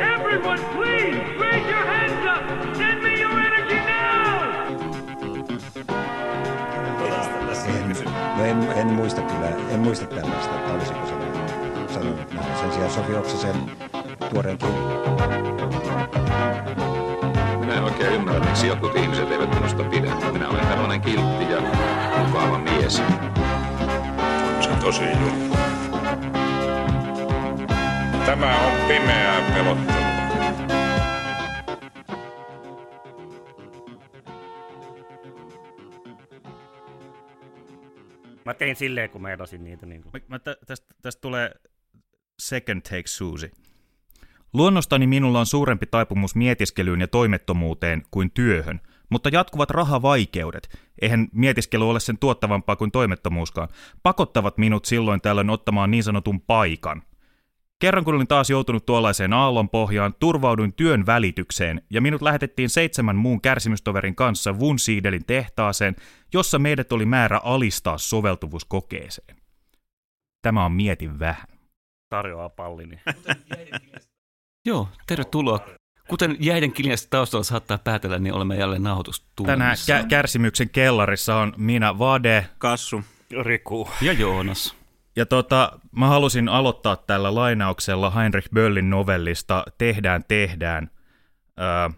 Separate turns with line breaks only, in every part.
Everyone, please raise your hands up. Send me your energy now.
En, no en, en, muista kyllä, en muista tällaista, että olisiko se näin sanonut näin. Sen sijaan Sofi Oksasen tuoreen
Minä en oikein ymmärrä, miksi jotkut ihmiset eivät minusta pidä. Minä olen tällainen kiltti ja mukava mies.
Se on tosi julma. Tämä on pimeää pelottelua.
Mä tein silleen, kun meinasin niitä. Niin kuin.
Mä, mä tä, tästä, tästä tulee second take Susi. Luonnostani minulla on suurempi taipumus mietiskelyyn ja toimettomuuteen kuin työhön, mutta jatkuvat rahavaikeudet, eihän mietiskely ole sen tuottavampaa kuin toimettomuuskaan, pakottavat minut silloin tällöin ottamaan niin sanotun paikan. Kerran kun olin taas joutunut tuollaiseen aallon pohjaan, turvauduin työn välitykseen ja minut lähetettiin seitsemän muun kärsimystoverin kanssa Wunsidelin tehtaaseen, jossa meidät oli määrä alistaa soveltuvuuskokeeseen. Tämä on mietin vähän.
Tarjoaa pallini.
Joo, tervetuloa. Kuten jäiden kiljaista taustalla saattaa päätellä, niin olemme jälleen
Tänään
nauhoitustunnissa.
kä- kärsimyksen kellarissa on minä Vade
Kassu.
Riku.
ja Joonas.
ja tota, mä halusin aloittaa tällä lainauksella Heinrich Böllin novellista Tehdään, tehdään ää,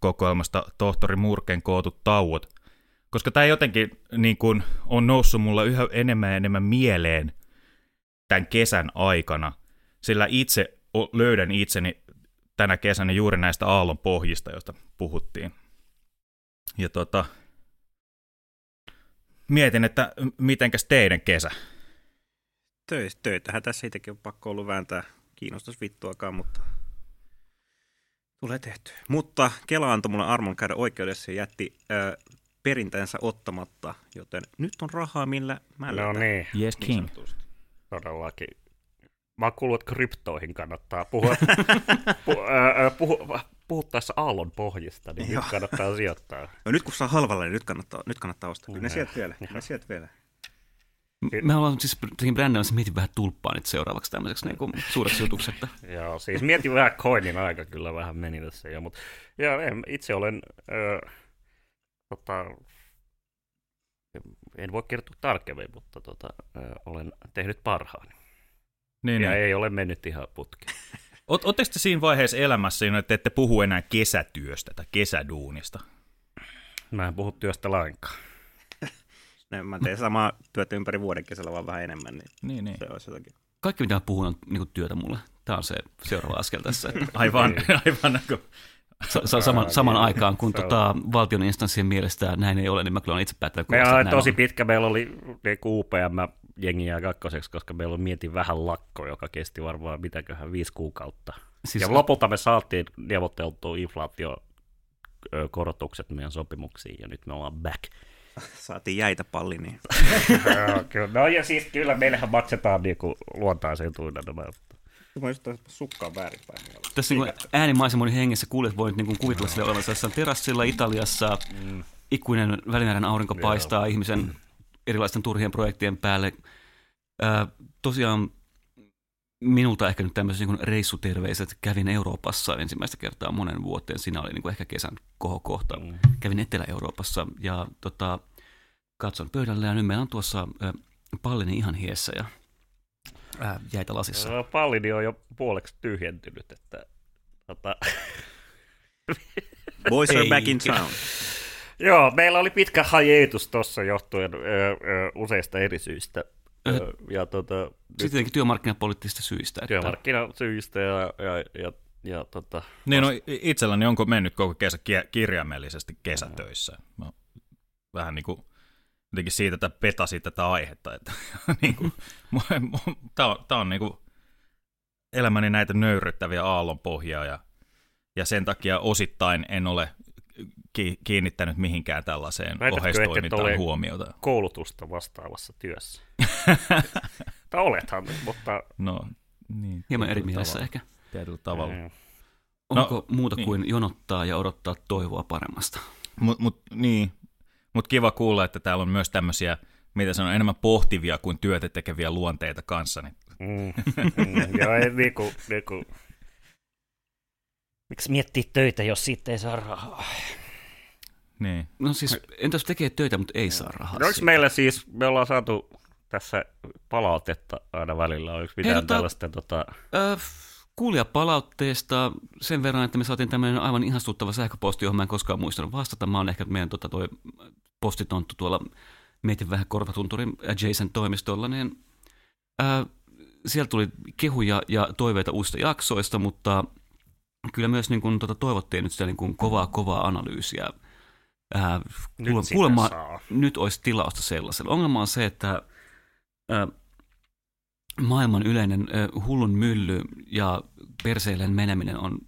kokoelmasta tohtori Murken kootut tauot, koska tämä jotenkin niin kun, on noussut mulla yhä enemmän ja enemmän mieleen tämän kesän aikana, sillä itse löydän itseni tänä kesänä juuri näistä aallon pohjista, joista puhuttiin. Ja tota, mietin, että mitenkäs teidän kesä?
Töitä, töitähän tässä itsekin on pakko ollut vääntää. Kiinnostus vittuakaan, mutta tulee tehty. Mutta Kela antoi mulle armon käydä oikeudessa ja jätti ö, perinteensä ottamatta, joten nyt on rahaa, millä mä
No niin,
Yes, King.
sanotusti.
todellakin. Mä oon kuullut, että kryptoihin kannattaa puhua. pu, ää, puhu, puhuttaessa aallon pohjista, niin
Joo.
nyt kannattaa sijoittaa.
No nyt kun saa halvalla, niin nyt kannattaa, nyt kannattaa ostaa. Kyllä ne sieltä vielä. Ne sieltä vielä.
Me ollaan siis tekin brändäämässä mietin vähän tulppaa nyt seuraavaksi tämmöiseksi niin kuin suureksi jutuksi, että
Joo, siis mietin vähän coinin aika kyllä vähän meni tässä jo, mutta ja, en, itse olen, ö, tota, en voi kertoa tarkemmin, mutta tota, ö, olen tehnyt parhaani.
Niin,
Ja
niin.
ei ole mennyt ihan putkeen.
Oot, ootteko te siinä vaiheessa elämässä, että ette puhu enää kesätyöstä tai kesäduunista?
Mä en puhu työstä lainkaan.
Ne, mä teen samaa työtä ympäri vuoden kesällä, vaan vähän enemmän, niin
Niin, niin.
se olisi jotakin.
kaikki mitä mä puhun on niin kuin työtä mulle. Tämä on se seuraava askel tässä. Että
Aivan, aivan niin kuin,
sa- sa- saman, saman aikaan, kun tota, valtion instanssien mielestä näin ei ole, niin mä kyllä olen itse päättänyt
Meillä oli tosi
on.
pitkä, meillä oli niinku UPM jengiä kakkoseksi, koska meillä oli mietin vähän lakko, joka kesti varmaan mitäköhän viisi kuukautta.
Siis-
ja lopulta me saatiin neuvoteltua inflaatio ö, korotukset meidän sopimuksiin, ja nyt me ollaan back.
Saatiin jäitä palli, niin
Joo, kyllä. No ja siis kyllä meillähän maksetaan niinku luontaiseen tuina.
Mä just sukkaan väärinpäin.
Tässä niin äänimaisemonin hengessä kuulijat voi nyt niin kuvitella sille olevansa jossain terassilla Italiassa,
Mm.
ikuinen välimeren aurinko
Joo.
paistaa ihmisen erilaisten turhien projektien päälle. Ää, tosiaan minulta ehkä nyt tämmöiset niin reissuterveiset. Kävin Euroopassa ensimmäistä kertaa monen vuoteen. Siinä oli niin kuin ehkä kesän kohokohta.
Mm.
Kävin Etelä-Euroopassa ja tota, katson pöydälle ja nyt meillä on tuossa ä, pallini ihan hiessä ja ää, jäitä lasissa.
No, pallini on jo puoleksi tyhjentynyt, että tota,
Boys are back in town.
Joo, meillä oli pitkä hajeetus tuossa johtuen ö, ö, useista eri syistä. Ö, ja tota,
Sitten tietenkin työmarkkinapoliittisista syistä. Että
työmarkkinasyistä ja, ja, ja, ja tota,
niin no, itselläni onko mennyt koko kesä ki- kirjaimellisesti kesätöissä? Mä vähän niin kuin jotenkin siitä, että petasin tätä aihetta. Että, niin kuin, tämä on, tää on niin kuin elämäni näitä nöyryttäviä aallonpohjaa ja, ja sen takia osittain en ole ki- kiinnittänyt mihinkään tällaiseen
Väitätkö, et
oheistoimintaan
ole-
huomiota.
koulutusta vastaavassa työssä. Tai olethan, mutta
No, niin,
Hieman eri mielessä
tavalla.
ehkä.
Tietyllä tavalla.
Mm.
Onko muuta
niin.
kuin jonottaa ja odottaa toivoa paremmasta?
Mut, mut, niin. Mutta kiva kuulla, että täällä on myös tämmöisiä, mitä sanon, enemmän pohtivia kuin työtä tekeviä luonteita kanssa. Niin
Mm, mm, joo, ei niinku, niinku. Miksi miettiä töitä, jos siitä ei saa rahaa?
niin.
No siis, entäs tekee töitä, mutta ei saa rahaa?
Onko
siitä?
meillä siis, me ollaan saatu tässä palautetta aina välillä, oliko mitään
Hei, tota-
tällaista, tota,
Öö, kuulijapalautteesta sen verran, että me saatiin tämmöinen aivan ihastuttava sähköposti, johon mä en koskaan muistanut vastata. Mä oon ehkä meidän tota, toi postitonttu tuolla mietin vähän korvatunturin Jason toimistolla, niin ää, sieltä tuli kehuja ja toiveita uusista jaksoista, mutta kyllä myös niin kuin, tota, toivottiin nyt sitä niin kuin, kovaa, kovaa analyysiä. Ää,
nyt
kuulemma nyt olisi tilausta sellaiselle. Ongelma on se, että ää, maailman yleinen ää, hullun mylly ja perseilleen meneminen on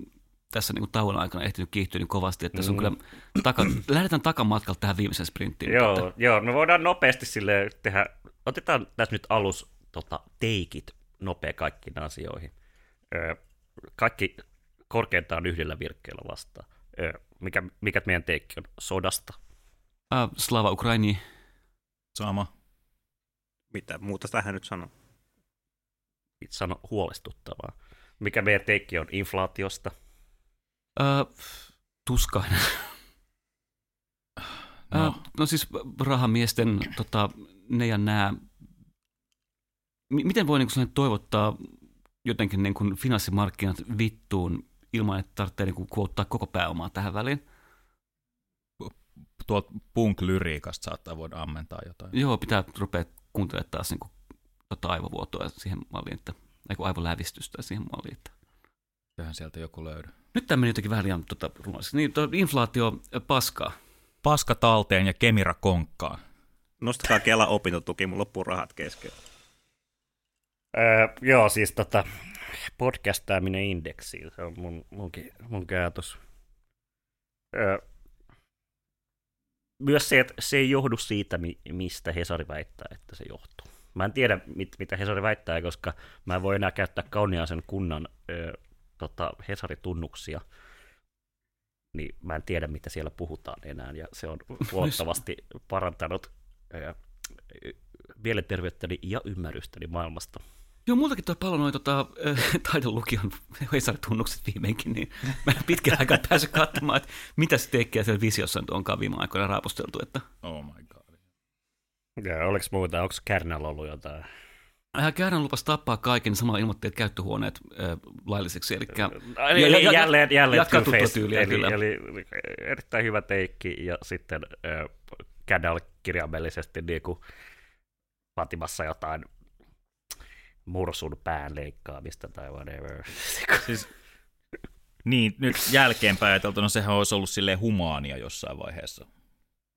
tässä niin kuin tauon aikana ehtinyt kiihtyä niin kovasti, että se on
Mm.
kyllä taka, lähdetään takamatkalta tähän viimeiseen sprinttiin.
Joo, joo, me voidaan nopeasti sille tehdä, otetaan tässä nyt alus tota, teikit nopea kaikkiin asioihin. Ö, kaikki korkeintaan yhdellä virkkeellä vastaan. Ö, mikä, mikä meidän teikki on? Sodasta.
Äh, Slava Ukraini.
Sama.
Mitä muuta tähän nyt sanoo?
Itse sano huolestuttavaa. Mikä meidän teikki on? Inflaatiosta.
Äh, tuskainen.
No.
Äh, no siis rahamiesten tota, ne ja nämä. M- miten voi niin kuin, toivottaa jotenkin niin kuin finanssimarkkinat vittuun ilman, että tarvitsee niin kuin, kuottaa koko pääomaa tähän väliin?
Tuolta punk-lyriikasta saattaa voida ammentaa jotain.
Joo, pitää rupea kuuntelemaan taas niin kuin, tota aivovuotoa siihen malliin, että, kun aivolävistystä siihen malliin. Että.
Tähän sieltä joku löydy.
Nyt tämä meni jotenkin vähän liian tota, rumaisesti. Niin, tuo inflaatio paskaa.
Paska talteen ja Kemira konkkaan.
Nostakaa Kela opintotuki, mun loppuu rahat kesken.
Öö, joo, siis tota, podcastaaminen indeksiin, se on mun, munkin, munkin ajatus. Öö, myös se, että se ei johdu siitä, mi- mistä Hesari väittää, että se johtuu. Mä en tiedä, mit, mitä Hesari väittää, koska mä en voi enää käyttää kauniaisen kunnan öö, tota, Hesari-tunnuksia. Niin mä en tiedä, mitä siellä puhutaan enää, ja se on huomattavasti parantanut öö, mielenterveyttäni ja ymmärrystäni maailmasta.
Joo, multakin tuo paljon noin tota, äh, taidonlukion Hesari-tunnukset viimeinkin, niin mä en pitkän aikaa päässyt katsomaan, että mitä se tekee siellä visiossa nyt onkaan viime aikoina raapusteltu. Että.
Oh my god.
Ja oliko muuta, onko Kärnällä ollut jotain?
Äh, Käärän lupas tappaa kaiken, samalla ilmoitti, että käyttöhuoneet äh, laillisiksi. Eli,
Eli,
Ja-
eli
ja-
jälleen, jälleen
jatkaa tyyliä,
eli,
kyllä.
eli, erittäin hyvä teikki ja sitten äh, kirjaimellisesti niin kuin vaatimassa jotain mursun pään leikkaamista tai whatever.
Siis, niin, nyt jälkeenpäin ajateltuna sehän olisi ollut silleen humaania jossain vaiheessa.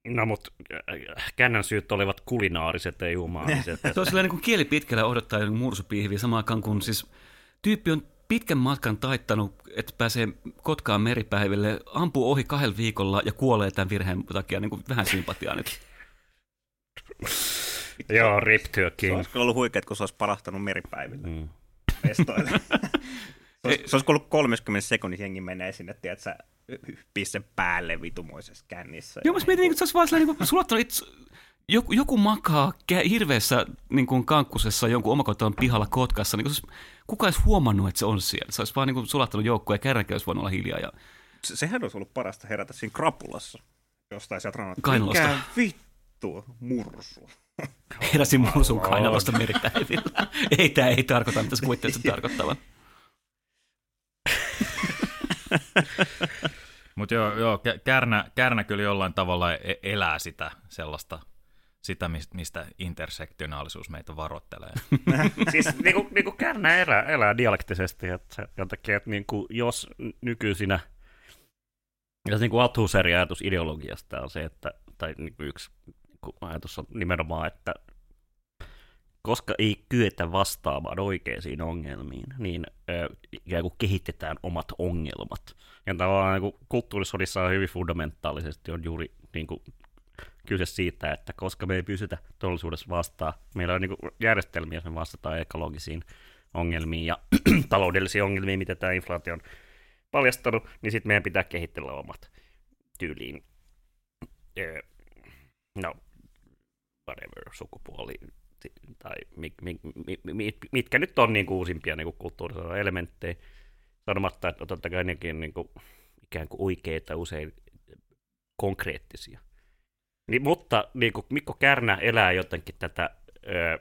No mutta Kärnän syyt olivat kulinaariset, ei humaaniset.
Se on silleen niin kuin kieli pitkällä odottaa jonkun mursupiihviä samaan aikaan, kun siis tyyppi on pitkän matkan taittanut, että pääsee Kotkaan meripäiville, ampuu ohi kahdella viikolla ja kuolee tämän virheen takia niin kuin vähän sympatiaa nyt.
Joo, rip to a
Se
king.
olisi ollut huikeet, kun se olisi parahtanut meripäiville
Mm.
se, olisi, se olisi ollut 30 sekunnissa jengi menee sinne, tiedät sä, pisse päälle vitumoisessa kännissä.
Joo, mä mietin, että se olisi vaan sellainen, niin kuin, sulattanut itse, joku, joku makaa hirveässä niin kuin kankkusessa jonkun omakotalon pihalla Kotkassa. Niin kuin, kuka olisi huomannut, että se on siellä? Se olisi vaan niin kuin, sulattanut joukkoa ja kerrankin olisi voinut olla hiljaa. Ja...
Se, sehän olisi ollut parasta herätä siinä krapulassa. Jostain sieltä rannalta.
Kainalosta.
Mikä vittu mursu.
Heräsin mursun kainalosta meripäivillä. ei, tämä ei tarkoita, mitä sä kuvittelet sen tarkoittavan.
Mutta joo, joo Kä- Kärnä, Kärnä kyllä jollain tavalla e- elää sitä sellaista, sitä mis- mistä intersektionaalisuus meitä varoittelee.
siis niin kuin, niin kuin Kärnä elää, elää dialektisesti, että se, sen takia, että niin kuin, jos nykyisinä, jos niin kuin Althusserin ajatus ideologiasta on se, että, tai niin kuin yksi niin kuin ajatus on nimenomaan, että koska ei kyetä vastaamaan oikeisiin ongelmiin, niin ikään kuin kehitetään omat ongelmat. Ja tavallaan niin kulttuurisodissa on hyvin fundamentaalisesti on juuri niin kuin, kyse siitä, että koska me ei pysytä todellisuudessa vastaan, meillä on niin kuin järjestelmiä, jos me vastataan ekologisiin ongelmiin ja taloudellisiin ongelmiin, mitä tämä inflaatio on paljastanut, niin sitten meidän pitää kehitellä omat tyyliin. No, whatever, sukupuoli, tai mi, mi, mi, mi, mitkä nyt on niin kuin uusimpia niin kulttuurisia elementtejä, sanomatta, että totta kai nekin niin kuin, ikään kuin oikeita, usein konkreettisia. Niin, mutta niin kuin Mikko Kärnä elää jotenkin tätä, öö,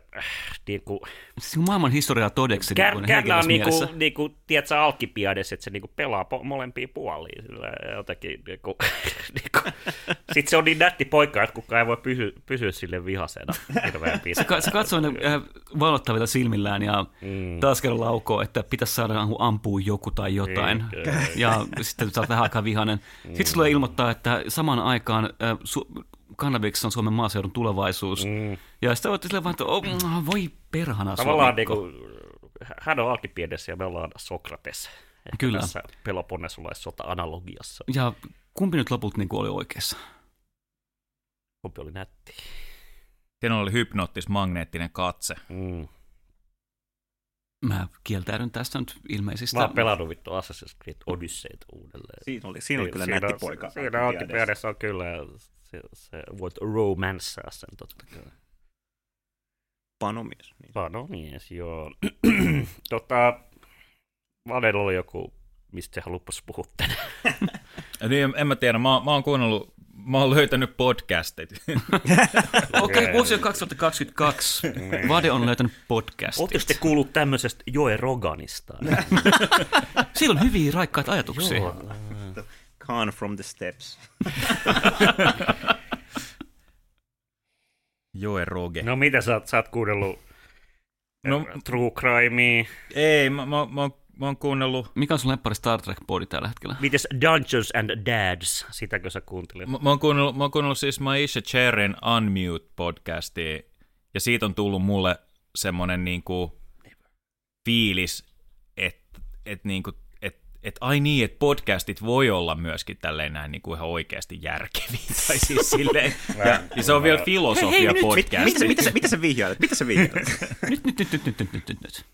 niin kuin,
Siis maailman historiaa todeksi.
Kär,
niin kuin
Kärnä on niinku,
henkilösmielessä.
niinku, tiedätkö, alkipiades, että se niinku pelaa po- molempia puolia. Sillä jotenkin, niinku, niinku. Sitten se on niin nätti poika, että kukaan ei voi pysy, pysyä sille vihasena
Se, se katsoo ne äh, valottavilla silmillään ja
Mm.
taas kerran laukoo, että pitäisi saada ampua joku tai jotain.
Niin, kyllä.
ja sitten sä oot vähän aikaa vihainen. Sitten se tulee ilmoittaa, että samaan aikaan äh, su- Kannabiksessa on Suomen maaseudun tulevaisuus.
Mm.
Ja sitten voitte silleen vaan, että oh, mm, voi perhana
Tavallaan
Mikko.
niinku, hän on alkipiedessä ja me ollaan Sokrates. Ehkä
Kyllä.
Tässä Peloponnessulaissota-analogiassa.
Ja kumpi nyt lopulta niin oli oikeassa?
Kumpi oli nätti.
Siinä oli hypnoottis-magneettinen katse.
Mm.
Mä kieltäydyn tästä nyt ilmeisistä.
Mä oon pelannut vittu Assassin's Creed Odysseitä uudelleen.
Siinä oli, siinä oli kyllä
Siinä-
nätti poika.
Siinä alkipiedessä on kyllä, se, se voit romanssaa sen totta kai.
Panomies. Niin.
Panomies, joo. tota, Vanella oli joku, mistä se halupas puhua tänään.
Niin, en- en mä tiedä, mä, mä oon kuunnellut, mä oon löytänyt podcastit.
Okei, okay, vuosi on 2022. Vade on löytänyt podcastit.
Oletteko te kuullut tämmöisestä Joe Roganista?
Siellä on hyviä raikkaita ajatuksia.
Joo.
Khan from the steps.
Joe Roge.
No mitä sä oot, sä oot kuunnellut
No-
True Crimea,
Ei, mä, mä, mä, oon- mä oon kuunnellut,
Mikä on sun lemppari Star Trek-bodi tällä hetkellä?
mites Dungeons and Dads, sitäkö sä kuuntelit?
mä, mä, oon kuunnellut, mä oon kuunnellut siis Maisha Cherin Unmute-podcastia, ja siitä on tullut mulle semmonen niinku fiilis, että et niinku, et, ai niin, että podcastit voi olla myöskin tälleen näin niinku ihan oikeasti järkeviä, tai siis silleen, ja, ja se on vielä filosofia podcast.
Mitä, mitä, sä, mitä sä vihjailet? Mitä sä vihjailet?
Nyt, nyt, nyt, nyt, nyt, nyt, nyt, nyt, nyt.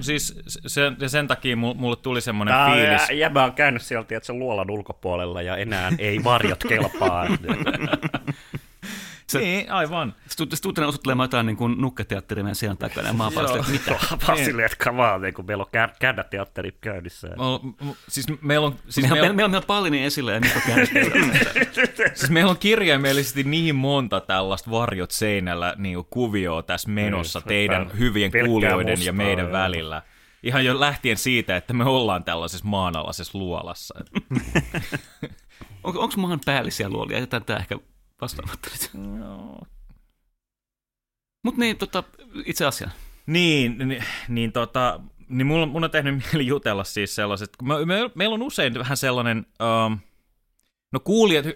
Siis sen, ja sen takia mulle, tuli semmoinen
Tää
fiilis.
jä- Jäbä on käynyt sieltä että se luolan ulkopuolella ja enää ei varjot kelpaa.
Se-
Niin, aivan.
Tänne osoittelemaan jotain niin kuin nukketeatteria meidän sijaan takana, ja mä oon että mitä?
Vaan silleen, että kamaa, niin kun meillä on kär, käännäteatteri käynnissä.
Mä Siis meillä on, siis
Meillä,
meillä,
meillä, meillä on Pallini esillä ja Mikko
siis meillä on kirjaimellisesti niin monta tällaista varjot seinällä niin kuvioa tässä menossa
Niin,
teidän hyvien kuulijoiden ja
mustaa,
meidän
joo.
välillä. Ihan jo lähtien siitä, että me ollaan tällaisessa maanalaisessa luolassa.
On, onko maan päällisiä luolia? Jätetään tämä ehkä vastaamatta nyt. Mutta niin, tota, itse asiaan.
Niin, niin, niin, tota, niin mulla, mun on tehnyt mieli jutella siis sellaiset, kun me, me, meillä on usein vähän sellainen, um, no kuulijat,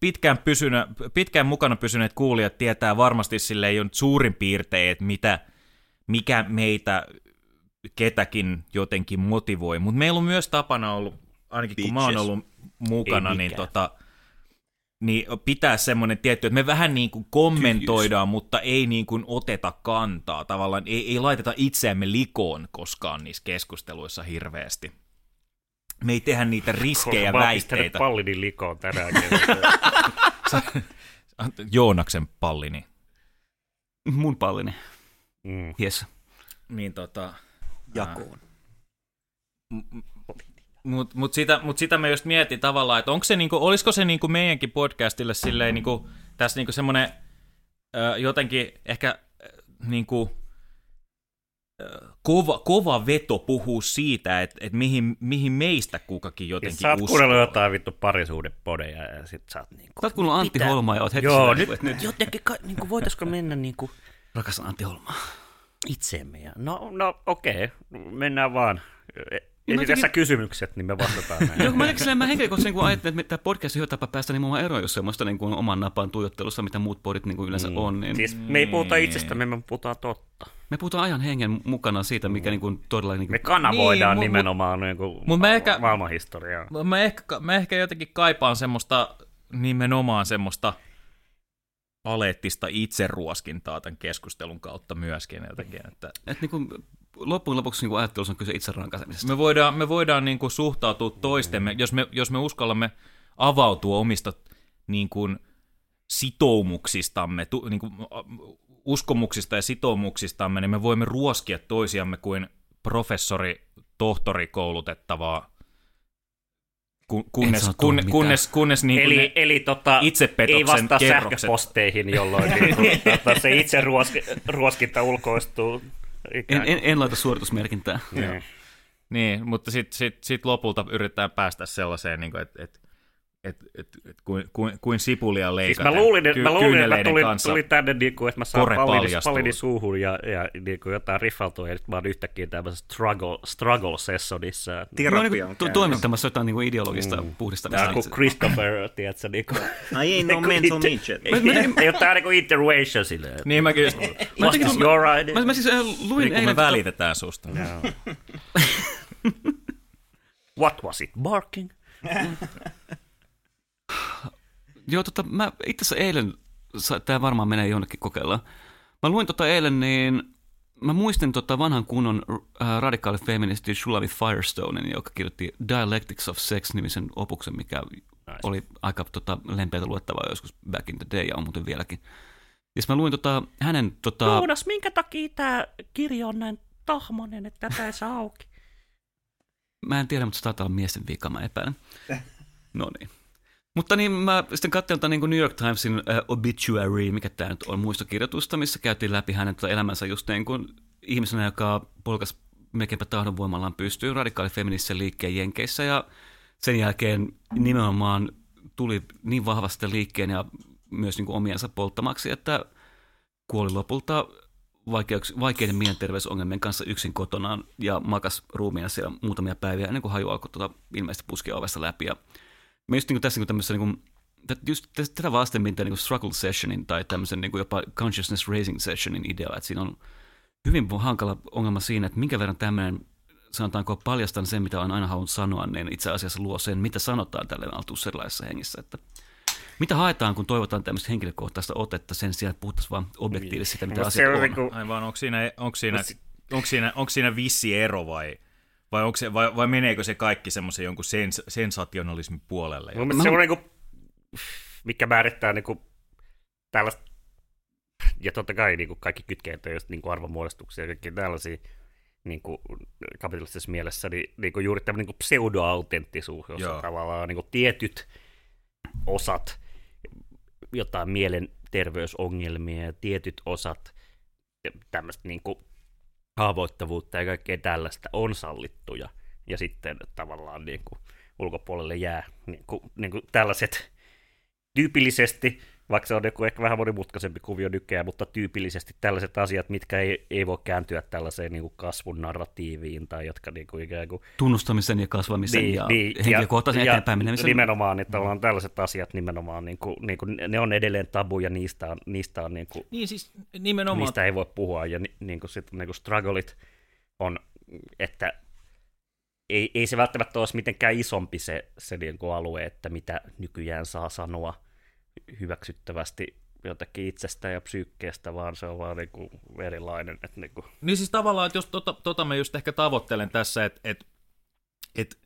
pitkään, pysynä, pitkään mukana pysyneet kuulijat tietää varmasti silleen jo nyt suurin piirtein, että mitä, mikä meitä ketäkin jotenkin motivoi, mutta meillä on myös tapana ollut, ainakin kun mä oon
Bitches.
ollut mukana, niin tota, niin pitää semmoinen tietty, että me vähän niin kuin kommentoidaan, mutta ei niin kuin oteta kantaa. Tavallaan ei, ei laiteta itseämme likoon koskaan niissä keskusteluissa hirveästi. Me ei tehdä niitä riskejä
Mä pistänyt
väitteitä.
pallini likoon tänäänkin.
Joonaksen pallini.
Mun Pallini.
mm.
Yes.
Niin tota,
Jakoon.
Mutta mut sitä, mut sitä mä just mietin tavallaan, että onko se niinku, olisiko se niinku meidänkin podcastille silleen niinku, tässä niinku semmoinen jotenkin ehkä niinku, kova, kova veto puhuu siitä, että et mihin, mihin meistä kukakin jotenkin
sä oot
uskoo.
kuunnellut jotain vittu parisuhdepodeja ja sit sä oot niinku...
Sä oot kuullut Antti
Mitä?
Holmaa ja oot heti
Joo, nyt,
että
nyt jotenkin, ka, niinku, voitaisko mennä niinku
Rakas Antti Holmaa.
itseemme? Ja, no, no okei, mennään vaan. E-
Niin mä
Esitä sä
jotenkin-
kysymykset, niin me vastataan näin.
Joo, mä, mä, mä henkilökohtaisesti niin ajattelin, että tämä podcast on hyvä tapa päästä niin eroon, jos semmoista niin kuin oman napaan tuijottelussa, mitä muut podit niin kuin yleensä
Mm.
on. Niin
Siis me ei puhuta itsestämme, me puhutaan totta.
Me puhutaan ajan hengen mukana siitä, mikä niin kuin todella... Niin
Me
kuin,
kanavoidaan
Niin,
nimenomaan niin kuin
mut mä ehkä-
maailmanhistoriaa.
Mä ehkä, mä ehkä jotenkin kaipaan semmoista, nimenomaan semmoista aleettista itseruoskintaa tämän keskustelun kautta myöskin jotenkin, että
että niin kuin, loppujen lopuksi niin kuin ajattelussa on kyse itse rankaisemisesta.
me voidaan, me voidaan niin kuin suhtautua toistemme, jos me, jos me uskallamme avautua omista niin kuin sitoumuksistamme, tu, niin kuin, uskomuksista ja sitoumuksistamme, niin me voimme ruoskia toisiamme kuin professori, tohtori koulutettavaa, kun, kunnes, kun,
mitään.
kunnes, kunnes niin
Eli,
ne
eli tota, ei vastaa
kerrokset.
sähköposteihin, jolloin niin kuin, tota, se itse ruoski, ruoskinta ulkoistuu.
En, en, en laita suoritusmerkintää.
kuin. Niin.
Niin, mutta sitten sit, sit lopulta yritetään päästä sellaiseen, niin että et, et, et, et, kuin, kuin, kuin sipulia
Siis
leikataan.
mä luulin, että,
ky-
mä luulin, että mä tulin,
kanssa.
tulin tänne, niin kuin, että mä saan
paljastuu.
pallini suuhun ja, ja niin kuin jotain riffaltua, ja nyt mä oon yhtäkkiä tämmöisessä struggle, struggle sessionissa.
Mä
Terapia
niin
on käynnissä.
toimittamassa jotain niin ideologista mm. Puhdistamista.
on kuin Christopher, tiedätkö, niin kuin,
Ai ei, no
Niin kuin
mental midget.
ei, ole tää niin kuin intervention silleen.
Niin mäkin just,
Was this your idea?
Mä, mä siis äh, luin
niin
eilen...
me välitetään susta.
No. What was it, barking?
Joo, tota, mä itse asiassa eilen, tämä varmaan menee jonnekin kokeilla. Mä luin tota eilen, niin mä muistin tota vanhan kunnon äh, radikaali feministi Shulavi Firestonen, joka kirjoitti Dialectics of Sex-nimisen opuksen, mikä nice. oli aika tota, lempeätä luettavaa joskus back in the day ja on muuten vieläkin. Ja mä luin tota, hänen... Tota,
Joonas, minkä takia tämä kirja on näin tahmonen, että tätä ei saa auki?
Mä en tiedä, mutta se taitaa olla miesten vika, mä epäilen. No niin. Mutta niin mä sitten katselin niin New York Timesin uh, obituary, mikä tämä nyt on, muistokirjoitusta, missä käytiin läpi hänen tota elämänsä just niin kuin ihmisenä, joka polkas melkeinpä tahdonvoimallaan pystyy radikaali feministisen liikkeen jenkeissä ja sen jälkeen nimenomaan tuli niin vahvasti liikkeen ja myös niin kuin omiensa polttamaksi, että kuoli lopulta vaikeiden mielenterveysongelmien kanssa yksin kotonaan ja makas ruumiina siellä muutamia päiviä ennen kuin haju alkoi tuota, ilmeisesti puskea ovesta läpi. Ja mä just niin kuin tässä niin tämmöisessä, niin kuin, just tätä vasten mitä niin kuin struggle sessionin tai tämmöisen niin kuin jopa consciousness raising sessionin idea, että siinä on hyvin hankala ongelma siinä, että minkä verran tämmöinen sanotaanko paljastan sen, mitä on aina halunnut sanoa, niin itse asiassa luo sen, mitä sanotaan tälle altuusserilaisessa hengissä. Että mitä haetaan, kun toivotaan tämmöistä henkilökohtaista otetta sen sijaan, että puhuttaisiin vaan objektiivisesti sitä, mitä
Mut
asiat
on. niinku-
Aivan, onko siinä, onko siinä, onko siinä, onko siinä vissi ero vai, vai, onko se, vai, vai meneekö se kaikki semmoisen jonkun sens, sensationalismin puolelle?
Mun mielestä se on niinku, mikä määrittää niinku tällaista, ja totta kai niinku kaikki kytkeytyy just niinku arvonmuodostuksia ja kaikki tällaisia niinku kapitalistisessa mielessä, niin niinku juuri tämmöinen niinku pseudoautenttisuus, jossa
Joo.
tavallaan niinku tietyt osat jotain mielenterveysongelmia ja tietyt osat tämmöistä niinku haavoittavuutta ja kaikkea tällaista on sallittuja. Ja sitten tavallaan niin kuin ulkopuolelle jää niin kuin, niin kuin tällaiset tyypillisesti, vaikka se on joku ehkä vähän monimutkaisempi kuvio nykyään, mutta tyypillisesti tällaiset asiat, mitkä ei, ei voi kääntyä tällaiseen niin kuin kasvun narratiiviin tai jotka niin kuin ikään kuin
Tunnustamisen ja kasvamisen ja henkilökohtaisen
ja
eteenpäin menemisen.
Nimenomaan, että on tällaiset asiat nimenomaan, niin kuin, niin kuin, ne on edelleen tabuja, niistä on, niistä on niin kuin,
Niin siis nimenomaan,
niistä ei voi puhua, ja ni, niin kuin sit, niin kuin struggleit on, että ei, ei se välttämättä olisi mitenkään isompi se, se niin kuin alue, että mitä nykyään saa sanoa hyväksyttävästi jotakin itsestä ja psyykkeestä, vaan se on vaan niin kuin erilainen. Että niin kuin,
Niin siis tavallaan, että jos tota, tota mä just ehkä tavoittelen tässä, että et, et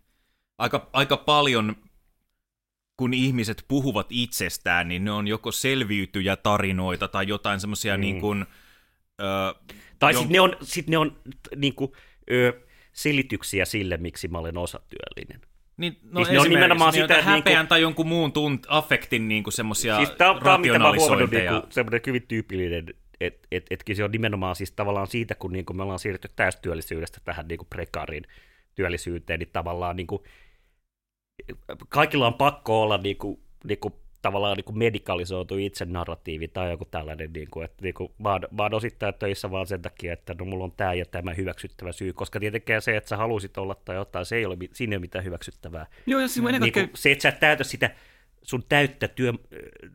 aika, aika paljon kun ihmiset puhuvat itsestään, niin ne on joko selviytyjä tarinoita tai jotain semmoisia
Mm.
niin kuin, ö,
tai
jon-
sitten ne on, sit ne on niin kuin, ö, selityksiä sille, miksi mä olen osatyöllinen.
Niin, no
Siis ne on nimenomaan
niin,
sitä,
että
että
häpeän
niinku-
tai jonkun muun tunt, affektin niin semmoisia
Siis tämä tää on mitä mä huomannut, niinku, semmoinen hyvin tyypillinen, että et, et, se on nimenomaan siis tavallaan siitä, kun niinku me ollaan siirrytty täystyöllisyydestä tähän niinku prekaariin työllisyyteen, niin tavallaan niinku, kaikilla on pakko olla niinku, niinku, tavallaan niinku medikalisoitu itse narratiivi tai joku tällainen, niinku, että niinku, mä, oon, mä oon osittain töissä vaan sen takia, että no mulla on tämä ja tämä hyväksyttävä syy, koska tietenkään se, että sä halusit olla tai jotain, se ei ole, siinä ei ole mitään hyväksyttävää
Joo, ja siis kaikkea,
niin se, että sä et täytä sitä sun täyttä työ,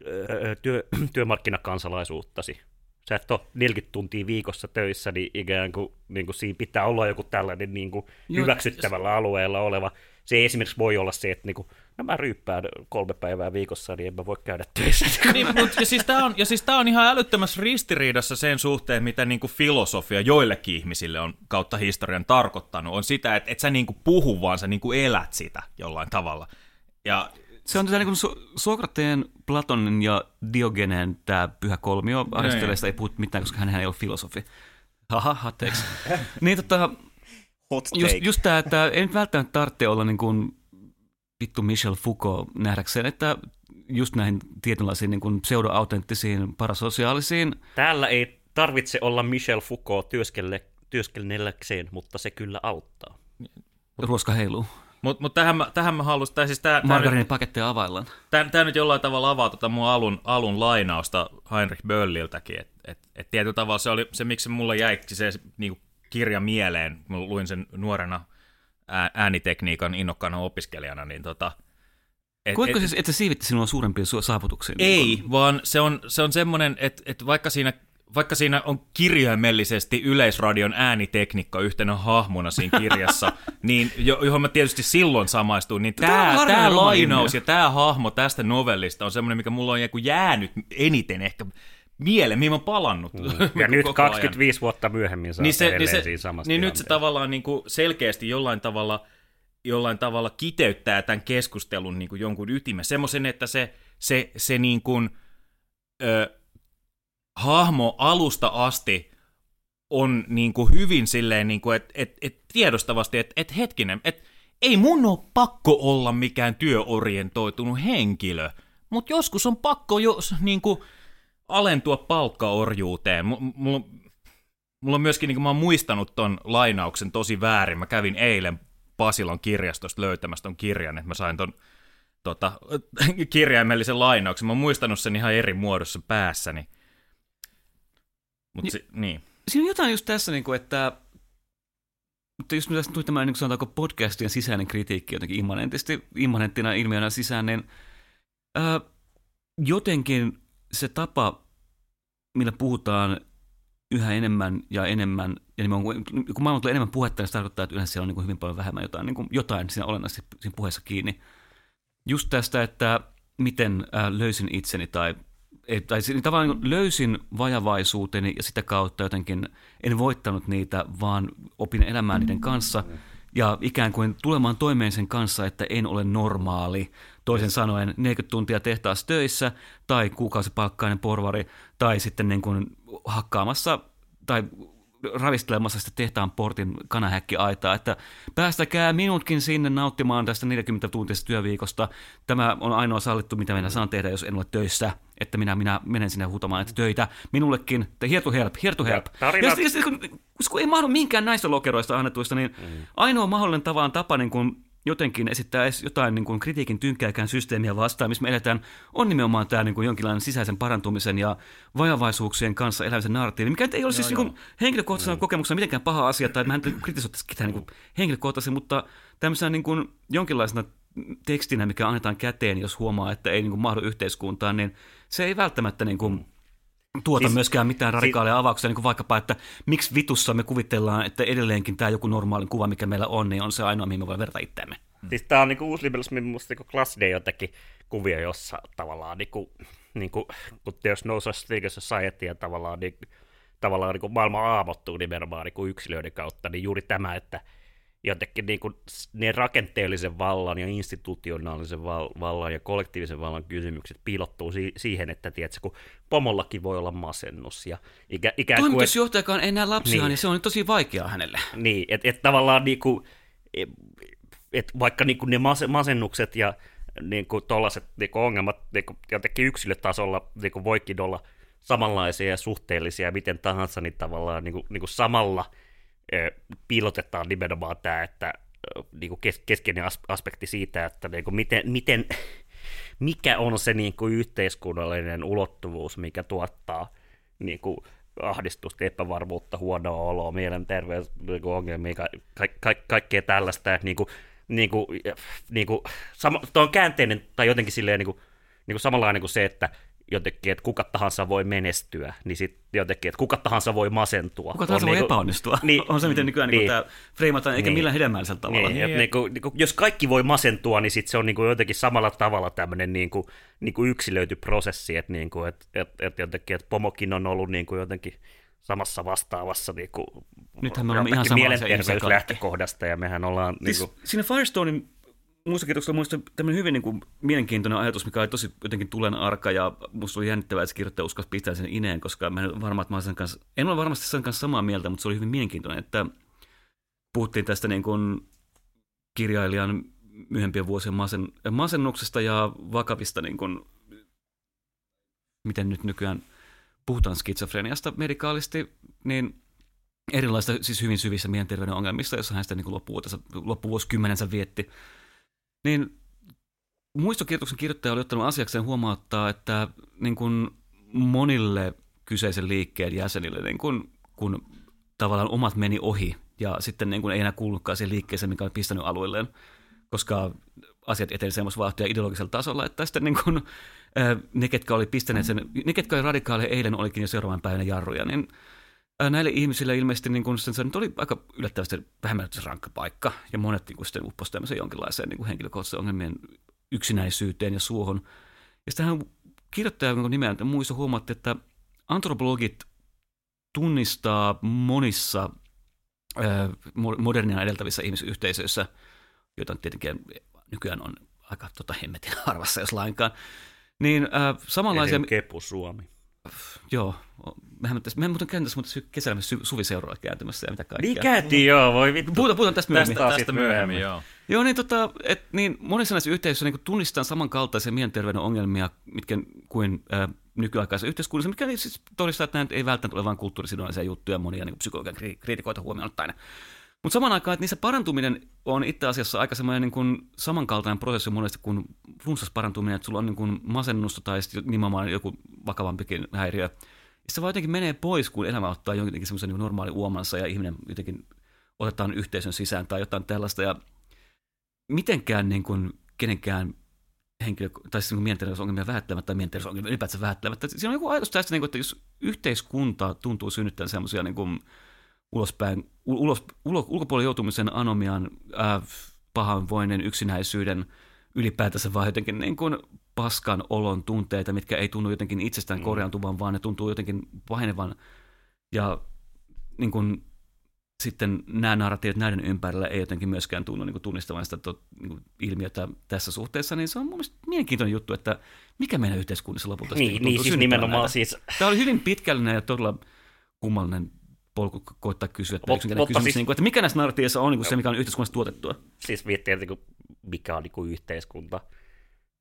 öö, työ, työmarkkinakansalaisuuttasi. Sä et ole 40 tuntia viikossa töissä, niin ikään kuin, niin kuin siinä pitää olla joku tällainen niin kuin
Joo,
hyväksyttävällä alueella oleva. Se ei esimerkiksi voi olla se, että niin kuin, no mä ryyppään kolme päivää viikossa, niin en mä voi käydä töissä.
Niin, mut, ja siis tämä on, ja siis tää on ihan älyttömässä ristiriidassa sen suhteen, mitä niinku filosofia joillekin ihmisille on kautta historian tarkoittanut, on sitä, että et sä niinku puhu, vaan sä niinku elät sitä jollain tavalla. Ja
Se on tätä niin so- Sokrateen, Platonin ja Diogeneen tämä pyhä kolmio. Aristotelesta ei puhu mitään, koska hän ei ole filosofi. Haha, hatteeksi. niin tota,
Hot
just,
take.
just tämä, että ei nyt välttämättä tarvitse olla niin kuin vittu Michel Foucault nähdäkseen, että just näihin tietynlaisiin niin kuin pseudo-autenttisiin parasosiaalisiin
Täällä ei tarvitse olla Michel Foucault työskelle, työskennelläkseen, mutta se kyllä auttaa.
ruoska heiluu.
Mutta mut tähän, mä- tähän mä halusin, tai siis tää, tää,
Margariinipaketteja availlaan.
tää nyt jollain tavalla avaa tota mun alun, alun lainausta Heinrich Bölliltäkin, että et, et tietyllä tavalla se oli se, miksi mulla jäi se niinku kirja mieleen, kun mä luin sen nuorena äänitekniikan innokkaana opiskelijana, niin tota, et,
Koetko
et-
siis, että se siivitti sinua suurempiin su- saavutuksiin?
Ei,
Niin kun-
vaan se on, se on semmoinen, että, että vaikka, siinä, vaikka siinä on kirjaimellisesti Yleisradion äänitekniikka yhtenä hahmona siinä kirjassa, niin jo, johon mä tietysti silloin samaistuin, niin tämä, tämä lainaus ja tämä hahmo tästä novellista on semmoinen, mikä mulla on joku jäänyt eniten ehkä mieleen, mihin mä oon palannut.
Ja nyt
koko ajan.
25 vuotta myöhemmin saa
niin, se, niin, se,
siinä samassa
niin nyt se tavallaan niin kuin selkeästi jollain tavalla, jollain tavalla kiteyttää tämän keskustelun niin kuin jonkun ytimen. Semmoisen, että se, se, se niin kuin, ö, hahmo alusta asti on niin kuin hyvin silleen, niin kuin, että et, et tiedostavasti, että et hetkinen, että ei mun ole pakko olla mikään työorientoitunut henkilö, mutta joskus on pakko jo niin kuin, alentua palkkaorjuuteen. M- mulla, mulla on myöskin, niin kuin mä oon muistanut ton lainauksen tosi väärin. Mä kävin eilen Pasilan kirjastosta löytämässä ton kirjan, että mä sain ton tota, kirjaimellisen lainauksen. Mä oon muistanut sen ihan eri muodossa päässäni. Mut
Ni-
si- niin.
Siinä on jotain just tässä, niin kuin, että mutta jos me tästä tuli tämä, niin sanotaanko podcastien sisäinen kritiikki jotenkin immanentisti, immanenttina ilmiönä sisään, niin ää, jotenkin se tapa, millä puhutaan yhä enemmän ja enemmän, ja kun maailma tulee enemmän puhetta, niin se tarkoittaa, että yleensä siellä on niin kuin hyvin paljon vähemmän jotain, niin jotain siinä olennaisesti siinä puheessa kiinni. Just tästä, että miten löysin itseni tai tai si- tavallaan niin löysin vajavaisuuteni ja sitä kautta jotenkin en voittanut niitä, vaan opin elämään niiden kanssa ja ikään kuin tulemaan toimeen sen kanssa, että en ole normaali. Toisin sanoen 40 tuntia tehtaassa töissä tai kuukausipalkkainen porvari tai sitten niin kuin hakkaamassa tai ravistelemassa sitä tehtaan portin kanahäkkiaitaa, että päästäkää minutkin sinne nauttimaan tästä 40 tuntisesta työviikosta. Tämä on ainoa sallittu, mitä minä saan tehdä, jos en ole töissä, että minä, minä menen sinne huutamaan, että töitä minullekin, te here to help, here to help.
Ja tarinat-
Ja, sitten, kun, kun ei mahdu minkään näistä lokeroista annetuista, niin mm. ainoa mahdollinen tavallaan tapa niin kuin jotenkin esittää edes jotain niin kuin kritiikin tynkääkään systeemiä vastaan, missä me eletään, on nimenomaan tämä niin kuin jonkinlainen sisäisen parantumisen ja vajavaisuuksien kanssa elämisen narratiivi, mikä ei ole siis niin kuin henkilökohtaisena kokemuksena mitenkään paha asia, tai että mä en kritisoitaisi ketään niin kuin henkilökohtaisesti, mutta tämmöisenä niin kuin jonkinlaisena tekstinä, mikä annetaan käteen, jos huomaa, että ei niin kuin mahdu yhteiskuntaan, niin se ei välttämättä niin kuin tuota siis,
Siis-
myöskään mitään radikaaleja avauksia, niin kuin vaikkapa, että miksi vitussa me kuvitellaan, että edelleenkin tämä joku normaali kuva, mikä meillä on, niin on se ainoa, mihin me voi verta itseämme.
Siis tää on niinku uusliberalismin musta niinku klassinen jotenkin kuvio, jossa tavallaan niinku, niinku kun jos No Such Thing Society ja tavallaan, niin, tavallaan niinku maailma aamottuu nimenomaan niinku yksilöiden kautta, niin juuri tämä, että jotenkin niinku ne rakenteellisen vallan ja institutionaalisen val- vallan ja kollektiivisen vallan kysymykset piilottuu si- siihen, että tiedätkö, kun pomollakin voi olla masennus ja ikä, ikään kuin, et-
Toimitusjohtajakaan ei näe lapsiaan, niin.
Niin.
se on tosi vaikeaa hänelle.
niin, että et tavallaan niinku, et vaikka niinku ne mas- masennukset ja niinku tollaset niinku ongelmat niinku jotenkin yksilötasolla niinku voikin olla samanlaisia ja suhteellisia ja miten tahansa, niin tavallaan niinku, niinku samalla ö, piilotetaan nimenomaan tämä, että ö, niinku kes- keskeinen as- aspekti siitä, että niinku miten, miten, mikä on se niinku yhteiskunnallinen ulottuvuus, mikä tuottaa niinku ahdistusta, epävarmuutta, huonoa oloa, mielenterveysongelmia, ka- ka- ka- kaikkea tällaista, että niinku, niinku, niinku, sama, tuo on käänteinen tai jotenkin silleen niinku, niinku samanlainen kuin se, että jotenkin, että kuka tahansa voi menestyä, niin sitten jotenkin, että kuka tahansa voi masentua.
Kuka tahansa
On
voi
niinku-
epäonnistua.
Niin,
on se, miten nykyään niin.
niin.
tämä freimataan, eikä
Niin.
millään hedelmällisellä tavalla.
Niin, että niinku, niinku, jos kaikki voi masentua, niin sit se on niinku jotenkin samalla tavalla tämmöinen niinku, niinku yksilöity prosessi, että niinku, et, et, et jotenkin, et pomokin on ollut niinku jotenkin samassa vastaavassa niinku,
Nythän me olemme ihan
mielenterveyslähtökohdasta, ja mehän ollaan
Siis
niinku,
siinä Firestonein muista kirjoituksella muista tämmöinen hyvin niin kuin, mielenkiintoinen ajatus, mikä oli tosi jotenkin tulen arka ja musta oli jännittävää, että se kirjoittaja uskalsi pistää sen ineen, koska mä en varma, että mä sen kanssa, en ole varmasti sen kanssa samaa mieltä, mutta se oli hyvin mielenkiintoinen, että puhuttiin tästä niin kuin kirjailijan myöhempien vuosien masen, masennuksesta ja vakavista, niin kuin, miten nyt nykyään puhutaan skitsofreniasta medikaalisti, niin erilaista, siis hyvin syvissä mielenterveyden ongelmista, jossa hän sitä niin loppuvuosikymmenensä vietti. Niin muistokirjoituksen kirjoittaja oli ottanut asiakseen huomauttaa, että niin kuin monille kyseisen liikkeen jäsenille, niin kuin, kun tavallaan omat meni ohi ja sitten niin kuin ei enää kuulunutkaan siihen liikkeeseen, mikä oli pistänyt alueelleen, koska asiat eteni semmoista vauhtia ideologisella tasolla, että sitten niin kuin, ne, ketkä oli pistäneet sen, ne, ketkä oli radikaaleja eilen, olikin jo seuraavan päivänä jarruja, niin näille ihmisille ilmeisesti niin kun se nyt oli aika yllättävästi vähemmän rankka paikka, ja monet niin sitten upposi tämmöiseen jonkinlaiseen niin henkilökohtaisen ongelmien yksinäisyyteen ja suohon. Ja sitten hän kirjoittaja niin nimeä, että muista huomaatte, että antropologit tunnistaa monissa modernia edeltävissä ihmisyhteisöissä, joita tietenkin nykyään on aika tota, hemmetin harvassa, jos lainkaan, niin äh, samanlaisia...
Kepu Suomi.
Joo, mehän, mehän muuten käyn tässä mutta kesällä su, suviseuroilla kääntymässä ja mitä kaikkea.
Niin käytiin, joo, voi vittu.
Puhutaan, puhutaan tästä myöhemmin.
Tästä, tästä myöhemmin, joo.
Joo, niin, tota, et, niin monissa näissä yhteisöissä niin tunnistetaan samankaltaisia mielenterveyden ongelmia mitkä, kuin äh, nykyaikaisessa yhteiskunnassa, mikä niin siis todistaa, että nämä ei välttämättä ole vain kulttuurisidonnaisia juttuja, monia niin psykologian kriitikoita huomioon ottaen. Mutta samaan aikaan, että niissä parantuminen on itse asiassa aika semmoinen niin kuin samankaltainen prosessi monesti kuin flunssas parantuminen, että sulla on niin kuin masennusta tai sitten nimenomaan joku vakavampikin häiriö. Se vaan jotenkin menee pois, kun elämä ottaa jonkin semmoisen niin normaali uomansa ja ihminen jotenkin otetaan yhteisön sisään tai jotain tällaista. Ja mitenkään niin kuin kenenkään henkilö, tai siis niin mielenterveysongelmia vähättelemättä tai mielenterveysongelmia ylipäätään vähättelemättä. Siinä on joku ajatus tästä, niin kuin, että jos yhteiskunta tuntuu synnyttämään semmoisia niin kuin, ulospäin, ulos, ulo, ulkopuolelle joutumisen anomian, äh, pahanvoinen, yksinäisyyden, ylipäätänsä vaan jotenkin niin kuin paskan olon tunteita, mitkä ei tunnu jotenkin itsestään mm. korjaantuvan, vaan ne tuntuu jotenkin pahenevan. Ja niin kuin, sitten nämä narratiivit näiden ympärillä ei jotenkin myöskään tunnu niin kuin tunnistavan sitä to, niin kuin ilmiötä tässä suhteessa, niin se on mun mielestä mielenkiintoinen juttu, että mikä meidän yhteiskunnassa lopulta
niin, niin siis nimenomaan näitä. siis...
Tämä oli hyvin pitkällinen ja todella kummallinen polku koittaa kysyä, että, Mut, mutta kysymys, siis, niin kuin, että mikä näissä narratiivissa on niin kuin se, mikä on yhteiskunnassa tuotettua?
Siis miettii, että mikä on niin kuin yhteiskunta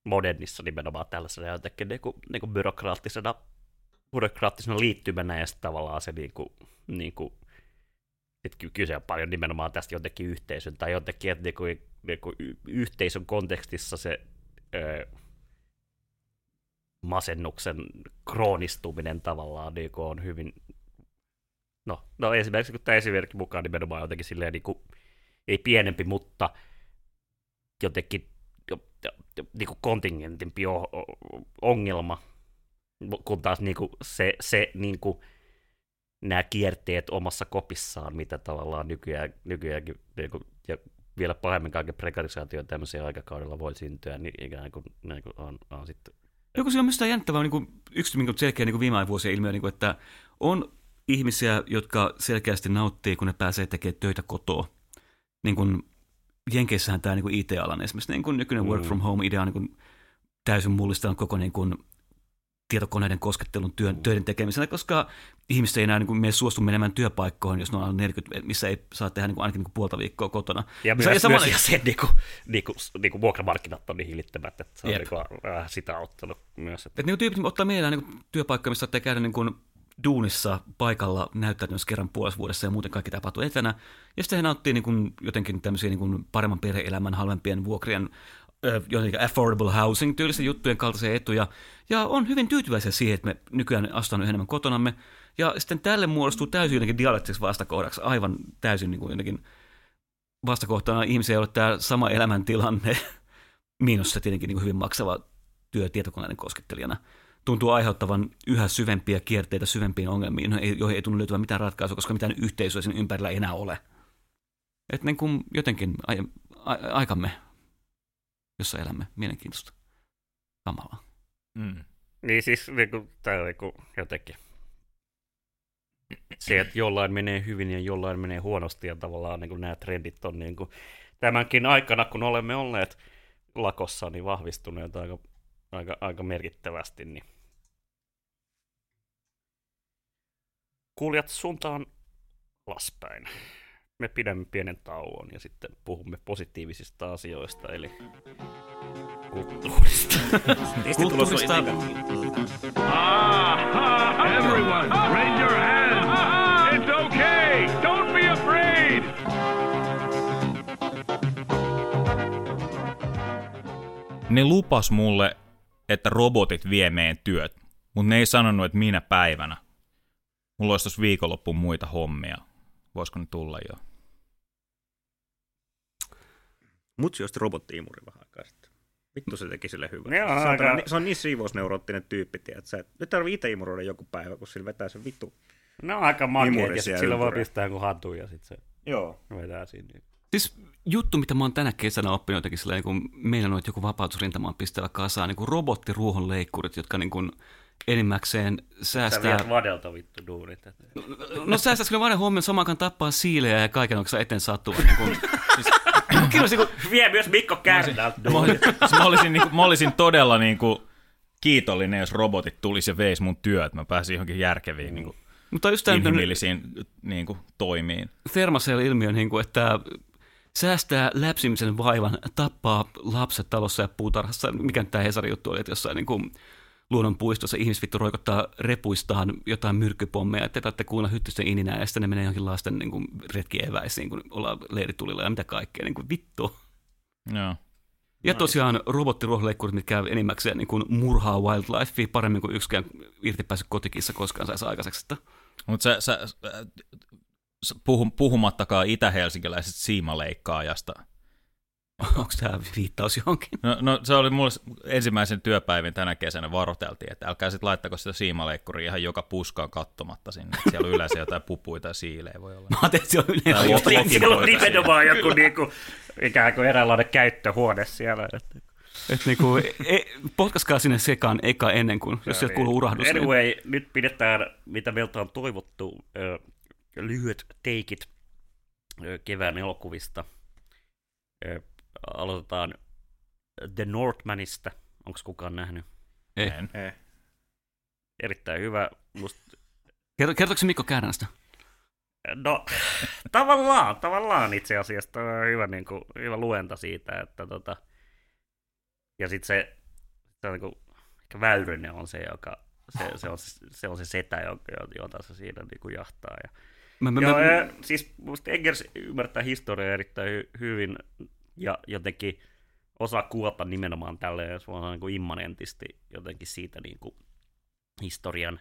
modernissa nimenomaan tällaisena jotenkin niin kuin, niin kuin byrokraattisena, byrokraattisena liittymänä ja sitten tavallaan se niin kuin, niin kuin, että kyse on paljon nimenomaan tästä jotenkin yhteisön tai jotenkin, että niin kuin, niin kuin yhteisön kontekstissa se öö, masennuksen kroonistuminen tavallaan niin on hyvin No, no esimerkiksi kun tämä esimerkki mukaan nimenomaan jotenkin silleen niin kuin, ei pienempi, mutta jotenkin jo, jo, jo, niin kuin kontingentimpi ongelma, kun taas niin kuin se, se niin kuin, nämä kierteet omassa kopissaan, mitä tavallaan nykyään, nykyäänkin niin kuin, ja vielä pahemmin kaiken prekarisaatio tämmöisellä aikakaudella voi syntyä, niin ikään kuin, niin kuin on, on sitten
Joku siinä on myös jännittävää niin yksi niin kuin selkeä niin kuin viime vuosien ilmiö, niin kuin, että on ihmisiä, jotka selkeästi nauttii, kun ne pääsee tekemään töitä kotoa. Niin kuin Jenkeissähän tämä niin IT-alan esimerkiksi niin kuin nykyinen work from home idea on niin täysin mullistanut koko niin kuin tietokoneiden koskettelun työn, mm. töiden tekemisenä, koska ihmiset ei enää niin kuin, mene suostu menemään työpaikkoihin, jos ne on 40, missä ei saa tehdä niin kuin, ainakin niin kuin puolta viikkoa kotona.
Ja myös, ja samalla... myös se, niin kuin, niin kuin, niin kuin vuokramarkkinat on niin hillittömät, että se on niin kuin, äh, sitä ottanut myös. Että...
Et, niin kuin, tyypit ottaa mieleen niin kuin, työpaikka, missä saattaa käydä niin kuin, duunissa paikalla näyttäytymässä kerran puolessa vuodessa ja muuten kaikki tapahtuu etänä. Ja sitten he nauttii niin kuin jotenkin tämmöisiä niin kuin paremman perhe-elämän, halvempien vuokrien, jotenkin affordable housing tyylisten juttujen kaltaisia etuja. Ja on hyvin tyytyväisiä siihen, että me nykyään astutaan enemmän kotonamme. Ja sitten tälle muodostuu täysin jotenkin dialektiseksi vastakohdaksi, aivan täysin niin kuin jotenkin vastakohtana ihmisiä, joilla tämä sama elämäntilanne, miinus se tietenkin niin kuin hyvin maksava työ tietokoneiden koskettelijana – tuntuu aiheuttavan yhä syvempiä kierteitä syvempiin ongelmiin, joihin ei tunnu löytyvän mitään ratkaisua, koska mitään yhteisöä sen ympärillä ei enää ole. Että niin kuin jotenkin a, a, aikamme, jossa elämme, mielenkiintoista kamalaa.
Mm. Niin siis niin kuin, tämä niin kuin, jotenkin se, että jollain menee hyvin ja jollain menee huonosti ja tavallaan niin kuin nämä trendit on niin kuin, tämänkin aikana, kun olemme olleet – lakossa niin vahvistuneet aika, aika, aika merkittävästi, niin kuulijat suuntaan alaspäin. Me pidämme pienen tauon ja sitten puhumme positiivisista asioista, eli kulttuurista.
Kulttuurista
Everyone, raise your hands. It's okay. Don't be afraid.
Ne lupas mulle, että robotit vie meidän työt, mutta ne ei sanonut, että minä päivänä. Mulla olisi tuossa viikonloppuun muita hommia. Voisiko ne tulla jo?
Mutsi osti robottiimuri vähän aikaa sitten. Vittu se teki sille hyvää.
Joo,
se, on
aika-
tämmönen- se on niin siivousneuroottinen tyyppi, tiedät sä. Nyt tarvii itse imuroida joku päivä, kun sillä vetää sen vittu.
Ne on aika makeet, ja sillä voi pistää jonkun hatun, ja sitten se
Joo.
vetää siinä.
Siis juttu, mitä mä oon tänä kesänä oppinut jotenkin sillä niin kuin meillä on, joku vapautusrintamaan pistävä kasaan niin kuin robottiruohonleikkurit, jotka niin kuin enimmäkseen
Sä
säästää...
viet vadelta vittu duunit. et-
No säästää kyllä vain huomioon samaan aikaan tappaa siilejä ja kaiken onko eteen sattuva. Niin kuin, siis, kyllä kun,
Vie myös Mikko Kärnältä
Mä olisin, mä olisin, niin kuin, mä olisin todella niin kuin, kiitollinen, jos robotit tulisi ja veisi mun työt. Mä pääsin johonkin järkeviin niin kuin,
mutta just tämä
inhimillisiin niin kuin, toimiin.
Thermacell-ilmiö, niin kuin, että säästää läpsimisen vaivan, tappaa lapset talossa ja puutarhassa, mikä tämä Hesarin juttu oli, että jossain niin kuin, luonnonpuistossa ihmisvittu roikottaa repuistaan jotain myrkkypommeja, että taatte kuulla hyttysten ininää, ja sitten ne menee johonkin lasten niin kuin, retkieväisiin, kun ollaan leiritulilla ja mitä kaikkea, niin kuin vittu.
Joo.
Ja tosiaan robottiruohonleikkurit, mitkä enimmäkseen niin kuin murhaa wildlifea paremmin kuin yksikään irti päässyt kotikissa koskaan saisi aikaiseksi.
Mutta sä, sä, sä puhu, puhumattakaan itä-helsinkiläisestä siimaleikkaajasta.
Onko tämä viittaus johonkin?
No, no se oli mulle ensimmäisen työpäivän tänä kesänä varoteltiin, että älkää sitten laittako sitä siimaleikkuria ihan joka puskaan kattomatta sinne. että Siellä on yleensä jotain pupuita ja siilejä voi olla.
Mä ajattelin, että se on yleensä
Siellä on nimenomaan joku niinku, ikään kuin eräänlainen käyttöhuone siellä. että-
Että niinku, e, potkaskaa sinne sekaan eka ennen kuin, jos sieltä kuuluu urahdus. niin-
Anyway, nyt pidetään, mitä meiltä on toivottu, lyhyet teikit kevään elokuvista. Aloitetaan The Northmanista. Onko kukaan nähnyt?
Ei.
En.
Eh.
Erittäin hyvä. Must,
Kerto, kertooko se Mikko Kärnästä?
no, tavallaan, tavallaan itse asiassa. Toi on hyvä, niin kuin, hyvä luenta siitä, että tota, ja sitten se, se on niin kuin, ehkä Väyrynen on se, joka, se, se, on, se, se on se setä, jota, jota se siinä niin kuin jahtaa. Ja,
Mä, mä,
Joo,
mä,
ja, siis musta Eggers ymmärtää historiaa erittäin hy- hyvin ja jotenkin osaa kuota nimenomaan tälleen, se on niin kuin immanentisti jotenkin siitä niin kuin historian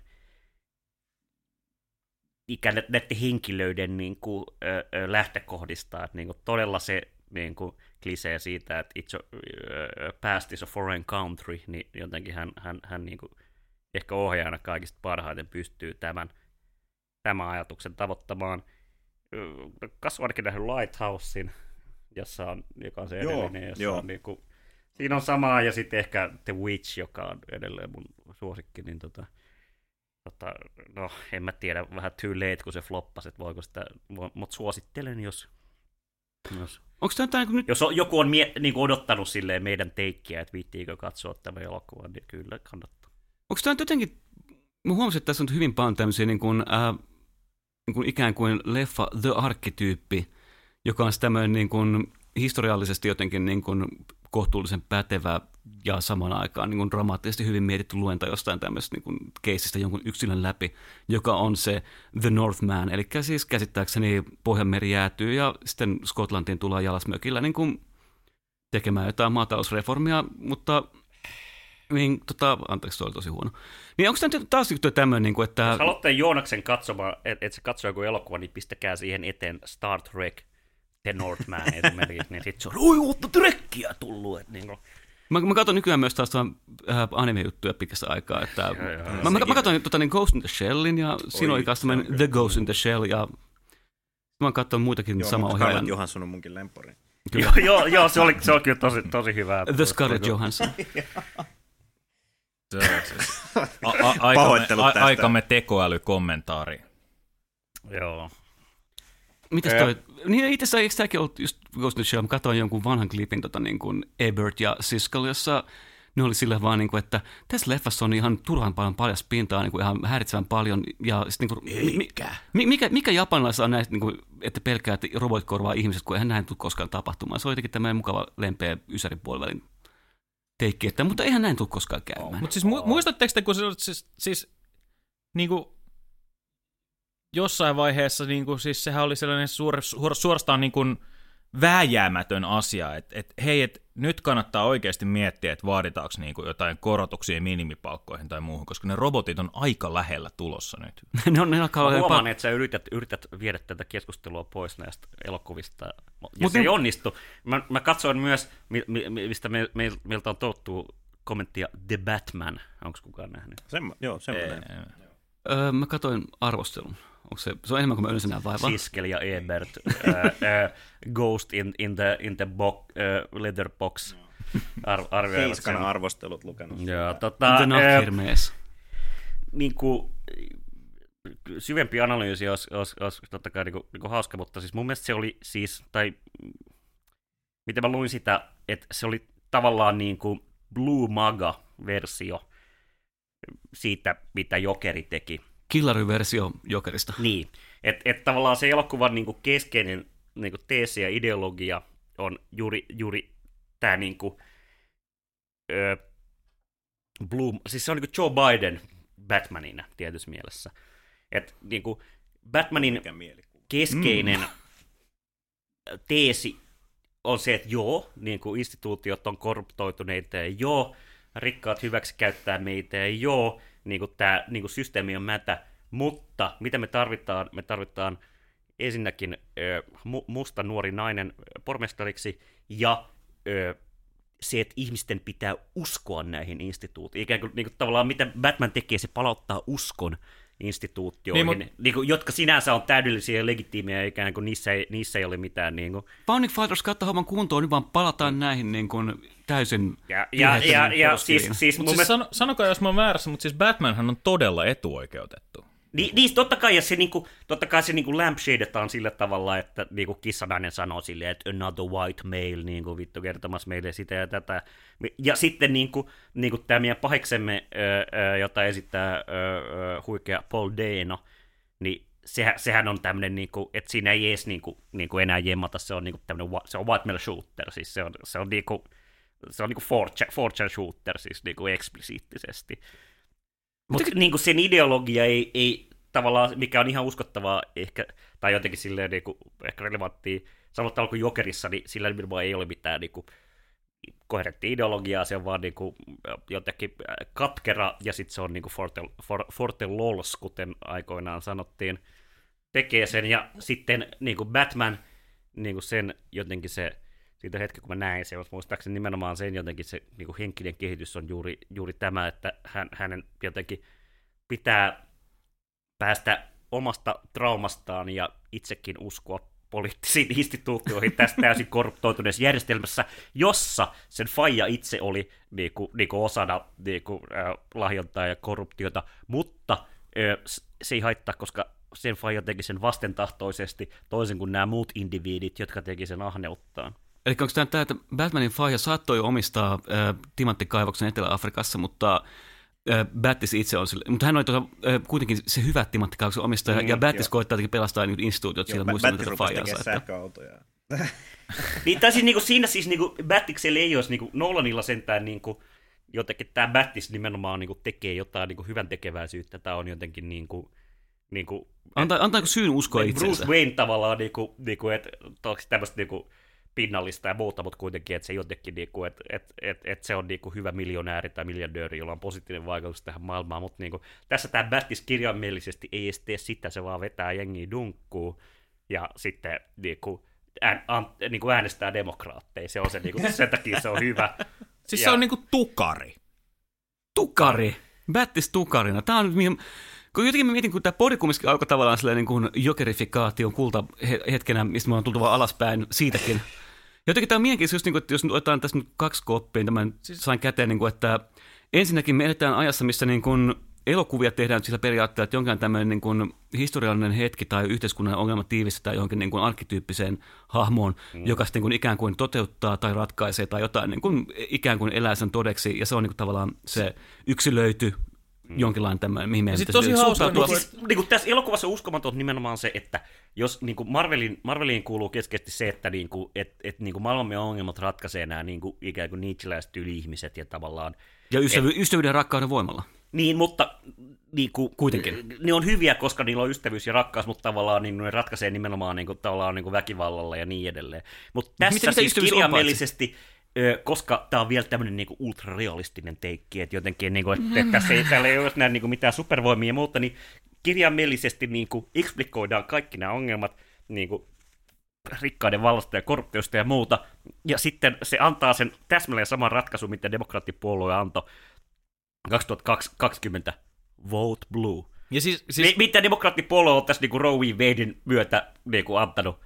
ikään näiden henkilöiden niin kuin, ö, ö, lähtökohdista, että niin kuin todella se niin kuin klisee siitä, että it's a, ö, past is a foreign country, niin jotenkin hän, hän, hän niin kuin ehkä ohjaajana kaikista parhaiten pystyy tämän, tämän ajatuksen tavoittamaan. Ainakin nähnyt Lighthousein, jossa on, joka on se
Joo,
edellinen, jossa
joo.
on niin kuin, siinä on samaa, ja sitten ehkä The Witch, joka on edelleen mun suosikki, niin tota, tota, no en mä tiedä, vähän too late, kun se floppasi, että voiko sitä, mutta suosittelen, jos, jos,
onko tämä nyt
jos on, joku on mie, niin kuin odottanut silleen meidän teikkiä, että viittiikö katsoa tämä elokuva, niin kyllä kannattaa.
Onko tämä nyt jotenkin, mä huomasin, että tässä on hyvin paljon tämmöisiä niin kuin, äh, niin kuin ikään kuin leffa The Arkkityyppi, joka on tämmöinen niin kuin historiallisesti jotenkin niin kuin kohtuullisen pätevä ja samaan aikaan niin kuin dramaattisesti hyvin mietitty luenta jostain tämmöisestä niin keisistä jonkun yksilön läpi, joka on se The Northman, eli siis käsittääkseni Pohjanmeri jäätyy ja sitten Skotlantiin tullaan jalasmökillä niin kuin tekemään jotain maatalousreformia, mutta niin, tota, anteeksi, se oli tosi huono. Niin onko tämä nyt taas tämmöinen, niin kuin, että...
Jos haluatte Joonaksen katsomaan, että et se katsoo joku elokuva, niin pistäkää siihen eteen Star Trek, The Northman esimerkiksi, niin sitten se on, oi, uutta trekkiä tullut. Että niin kuin,
Mä, mä katson nykyään myös taas äh, anime-juttuja pitkästä aikaa. Että,
Joo, joo,
mä, mä, mä katson tota, niin Ghost in the Shellin ja siinä oli
kyllä
The Ghost in the Shell ja mä oon katsonut muitakin
Joo,
sama
mutta
ohjaajan.
Scarlett Johansson on munkin lempari.
joo, joo, joo, se oli, se oli kyllä tosi, tosi hyvä.
The Scarlett Johansson.
Se on siis- A- a- aikamme,
Pahoittelut
a-
tästä.
aikamme tekoälykommentaari.
Joo.
Mitäs toi? Niin itse asiassa eikö tämäkin ollut just Ghost in the Shell? Mä katsoin jonkun vanhan klipin tota niin kuin Ebert ja Siskel, jossa ne oli sillä vaan niin kuin, että tässä leffassa on ihan turhan paljon paljas pintaa, niin kuin ihan häiritsevän paljon. Ja sit niin kuin, mi, mi, mikä, mikä japanilaisilla on näistä, niin kuin, että pelkää, että robotit korvaa ihmiset, kun eihän näin tule koskaan tapahtumaan. Se on jotenkin tämmöinen mukava lempeä ysärin puolivälin teikki, että, mutta eihän näin tule koskaan käymään.
Mutta siis mu- muistatteko te, kun se, siis, siis niin kuin, jossain vaiheessa, niin kuin, siis sehän oli sellainen suor, suor, suorastaan niin kuin, vääjäämätön asia, että et, hei, et, nyt kannattaa oikeasti miettiä, että vaaditaanko niin kuin, jotain korotuksia minimipalkkoihin tai muuhun, koska ne robotit on aika lähellä tulossa nyt.
ne on, ne alkaa olla
huomaan,
jopa...
että sä yrität, yrität viedä tätä keskustelua pois näistä elokuvista, ja
Mut
se ei
niin-
onnistu. Mä, mä katsoin myös, mi, mi, mi- mistä me, me, meiltä on tottu kommenttia The Batman. Onko kukaan nähnyt?
Semmo, joo, semmoinen.
Öö, mä katsoin arvostelun. Onko se, se on enemmän kuin mä yleensä näen vaivaa.
Siskel ja Ebert, uh, uh, Ghost in, in the, in the bo, uh, leather box ar, arvioivat sen.
arvostelut lukenut.
Joo, tota,
The
eh,
Nahirmees.
niin kuin, syvempi analyysi olisi, olisi, olisi totta kai niin kuin, niin kuin hauska, mutta siis mun mielestä se oli siis, tai miten mä luin sitä, että se oli tavallaan niin kuin Blue Maga-versio siitä, mitä Jokeri teki.
Killary-versio Jokerista.
Niin, että et tavallaan se elokuvan niin kuin keskeinen niin kuin teesi ja ideologia on juuri, juuri tämä niin kuin, ö, Blue, siis se on niin kuin Joe Biden Batmanina tietyssä mielessä. Et niin kuin Batmanin keskeinen teesi on se, että joo, niin kuin instituutiot on korruptoituneita ja joo, rikkaat hyväksi käyttää meitä ja joo, niin kuin tämä niin kuin systeemi on mätä, mutta mitä me tarvitaan? Me tarvitaan ensinnäkin ö, mu- musta nuori nainen pormestariksi ja ö, se, että ihmisten pitää uskoa näihin instituutioihin. Ikään kuin, niin kuin tavallaan mitä Batman tekee, se palauttaa uskon instituutioihin,
Niin,
niin,
mut-
niin kuin, jotka sinänsä on täydellisiä ja legitiimejä, ikään kuin niissä ei, niissä ei ole mitään niin kuin,
Founding Fathers kautta homman kuntoon, nyt vaan palataan näihin niin kuin täysin
ja, ja, ja, ja siis, siis mun
Mutta siis
mielestä,
sano, sanokaa, jos mä oon väärässä, mutta siis Batmanhan on todella etuoikeutettu.
Niin, niin, totta kai, ja se, niinku, totta kai se niinku lampshadetaan sillä tavalla, että niinku kissanainen sanoo silleen, että another white male, niinku vittu kertomassa meille sitä ja tätä. Ja sitten niinku, niinku tämä meidän paheksemme, jota esittää ö, ö, huikea Paul Dano, niin sehän, sehän on tämmöinen, niinku, että siinä ei edes niinku, niinku enää jemmata, se on niinku tämmöinen, wa- se on white male shooter, siis se on, se on niinku, se on niinku 4chan shooter, siis niinku eksplisiittisesti. Mutta niinku sen ideologia ei, ei tavallaan, mikä on ihan uskottavaa ehkä, tai jotenkin silleen niinku, ehkä relevanttia, samalla tavalla kuin Jokerissa, niin sillä nimenomaan ei ole mitään niinku, koherenttia ideologiaa, se on vaan niinku, jotenkin äh, katkera, ja sitten se on niinku forte, for, forte lols, kuten aikoinaan sanottiin, tekee sen, ja sitten niinku Batman, niinku sen jotenkin se, siitä hetki kun mä näin sen, mutta muistaakseni nimenomaan sen jotenkin se niinku henkinen kehitys on juuri, juuri tämä, että hän, hänen jotenkin pitää päästä omasta traumastaan ja itsekin uskoa poliittisiin instituutioihin tässä täysin korruptoituneessa järjestelmässä, jossa sen faija itse oli niinku, niinku osana niinku, äh, lahjontaa ja korruptiota, mutta äh, se ei haittaa, koska sen faija teki sen vastentahtoisesti, toisin kuin nämä muut indiviidit, jotka teki sen ahneuttaan.
Eli onko tämä, tämä, että Batmanin faija saattoi omistaa äh, timanttikaivoksen Etelä-Afrikassa, mutta äh, Battis itse on sille, mutta hän oli tuota, äh, kuitenkin se hyvä timanttikaivoksen omistaja,
Mm,
ja Battis
joo.
koittaa jotenkin pelastaa niin instituutiot sillä muistaa tätä faijansa.
sähköautoja.
Niin, tai siis niinku siinä siis niinku Battiksella ei olisi niinku Nolanilla sentään niinku jotenkin tämä Battis nimenomaan niinku tekee jotain niinku hyvän tekeväisyyttä. Tämä on jotenkin niinku, niinku
antaa, antaako syyn uskoa
Bruce
itseensä?
Wayne tavallaan niinku, niinku että onko tämmöistä niinku pinnallista ja muuta, mutta kuitenkin, että se jotenkin, niinku, että et, et, et se on niinku hyvä miljonääri tai miljardööri, jolla on positiivinen vaikutus tähän maailmaan, mutta niinku, tässä tämä Battis kirjaimellisesti ei edes tee sitä, se vaan vetää jengiä dunkkuun ja sitten niinku, ään, an, niinku äänestää demokraatteja, se on se, niinku, sen takia se on hyvä.
Siis
Ja-
se on niinku tukari.
Tukari. Battis tukarina. Tämä on nyt mihin... Kun jotenkin mä mietin, kun tämä podi kumminkin alkoi tavallaan silleen niin kuin jokerifikaation kulta he- hetkenä, mistä me on tultu vaan alaspäin siitäkin. Jotenkin tämä on mielenkiintoista, just niin kuin, että jos nyt otetaan tässä nyt kaksi koppia, niin tämän siis... sain käteen, niin kuin, että ensinnäkin me eletään ajassa, missä niin kuin elokuvia tehdään sillä periaatteella, että jonkin tämmöinen niin kuin historiallinen hetki tai yhteiskunnan ongelma tiivistetään johonkin niin kuin arkkityyppiseen hahmoon, mm. joka sitten niin kuin ikään kuin toteuttaa tai ratkaisee tai jotain niin kuin ikään kuin elää sen todeksi, ja se on niin kuin tavallaan se yksilöity jonkinlainen tämmöinen, mihin meidän pitäisi
tosi hauska,
suhtautua.
niin
Siis, niin kuin tässä elokuvassa uskomaton nimenomaan se, että jos niin kuin Marvelin, Marveliin kuuluu keskeisesti se, että niin kuin, et, et, niin kuin maailmamme ongelmat ratkaisee nämä niin kuin, ikään kuin niitseläiset yli-ihmiset ja tavallaan
Ja ystävy- ystävyyden ja rakkauden voimalla.
Niin, mutta niin kuin,
Kuitenkin.
Ne on hyviä, koska niillä on ystävyys ja rakkaus, mutta tavallaan niin ne ratkaisee nimenomaan niin kuin, tavallaan niin kuin väkivallalla ja niin edelleen. Mutta tässä
mitä
siis
on
kirjaimellisesti, ö, koska tämä on vielä tämmöinen niin ultrarealistinen teikki, että jotenkin, niin kuin, että, että tässä ei, täällä ei ole näin, niin kuin mitään supervoimia ja muuta, niin kirjaimellisesti niin kuin, eksplikoidaan kaikki nämä ongelmat niin kuin, rikkaiden vallasta ja korruptiosta ja muuta, ja sitten se antaa sen täsmälleen saman ratkaisun, mitä demokraattipuolue antoi 2020 Vote Blue.
Ja Siis...
siis Mitä demokraattipuolue on tässä niinku Roe v. Wadein myötä niinku antanut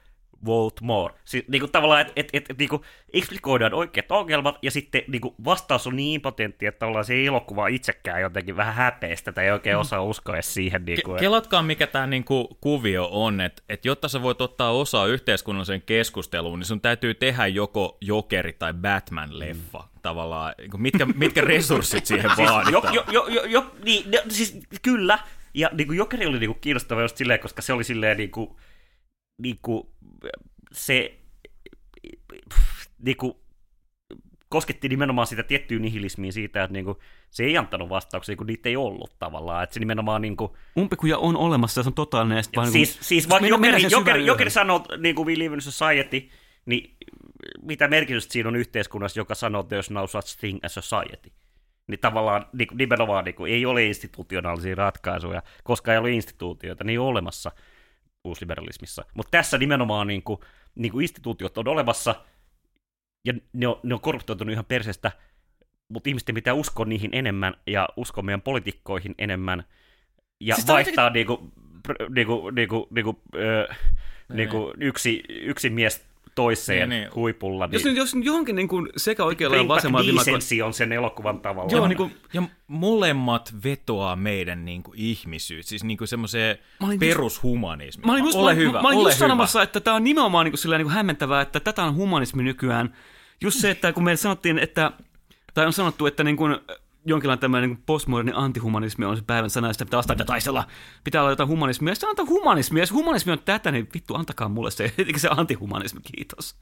vote more. Siis niinku tavallaan, että et, et, et, niinku eksplikoidaan oikeat ongelmat, ja sitten niinku vastaus on niin impotentti, että ollaan se elokuva itsekään jotenkin vähän häpeistä, tai ei oikein osaa uskoa edes siihen. Niinku,
Ke-
et-
kelatkaa, mikä tämä niinku kuvio on, että et jotta sä voit ottaa osaa yhteiskunnalliseen keskusteluun, niin sun täytyy tehdä joko Jokeri tai Batman-leffa.
Mm.
Tavallaan, niinku mitkä, mitkä resurssit siihen
Siis, jo,
vaaditaan.
jo, jo, jo, jo, niin, ne, siis kyllä, ja niin kuin Jokeri oli niin kuin kiinnostava just silleen, koska se oli silleen niin kuin, niin kuin, se niin kuin, kosketti nimenomaan sitä tiettyä nihilismiä siitä, että niin kuin, se ei antanut vastauksia, kun niitä ei ollut tavallaan. Että se nimenomaan niin kuin,
Umpikuja on olemassa ja se on totaalinen. Ja vaan
siis,
niin
siis vaikka Jokeri, Jokeri, Jokeri
yöhön.
sanoo, niin kuin We Live in Society, niin mitä merkitystä siinä on yhteiskunnassa, joka sanoo, että there's no such thing as society. Niin tavallaan niin nimenomaan niin kuin, ei ole institutionaalisia ratkaisuja, koska ei ole instituutioita, niin ei ole olemassa uusliberalismissa. Mutta tässä nimenomaan niin kuin, niin kuin instituutiot on olemassa, ja ne on, ne on korruptoitunut ihan perseestä, mutta ihmisten pitää uskoa niihin enemmän ja uskoa meidän poliitikkoihin enemmän ja
Siis
vaihtaa niinku, pr- niinku, niinku, niinku, ö, niinku yksi, yksi mies toiseen
Niin, niin.
huipulla.
Jos, nyt, jos johonkin niin kuin sekä oikealla ja vasemmalla
decency on sen elokuvan tavalla.
Joo, niin kuin,
Ja molemmat vetoaa meidän niinku ihmisyys, siis niinku semmoiseen perushumanismiin.
Mä olin just,
ole
mä,
hyvä,
mä, mä olin
ole
just
hyvä.
sanomassa, että tämä on nimenomaan niin kuin, sillä niin kuin hämmentävää, että tätä on humanismi nykyään. Just se, että kun meille sanottiin, että, tai on sanottu, että niin kuin, jonkinlainen tämmöinen niin postmoderni antihumanismi on se päivän sana, ja sitä pitää vastaan, että taistella, pitää olla jotain humanismia. Ja sitten antaa humanismia, jos humanismi on tätä, niin vittu, antakaa mulle se, se antihumanismi, kiitos.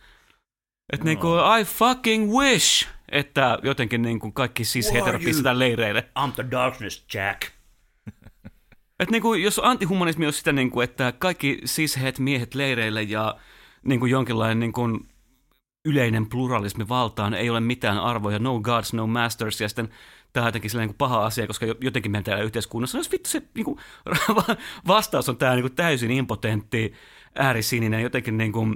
Että niin kuin, I fucking wish, että jotenkin niin kuin kaikki siis heterot pistetään leireille.
I'm the darkness, Jack.
Että niinku, jos antihumanismi on sitä, niinku, että kaikki cishet miehet leireille ja niinku, jonkinlainen niinku, yleinen pluralismi valtaan, ei ole mitään arvoja, no gods, no masters, ja sitten tämä on jotenkin sellainen niinku paha asia, koska jo- jotenkin meidän täällä yhteiskunnassa, jos vittu se niinku, vastaus on tämä niinku, täysin impotentti, äärisininen, jotenkin niinku,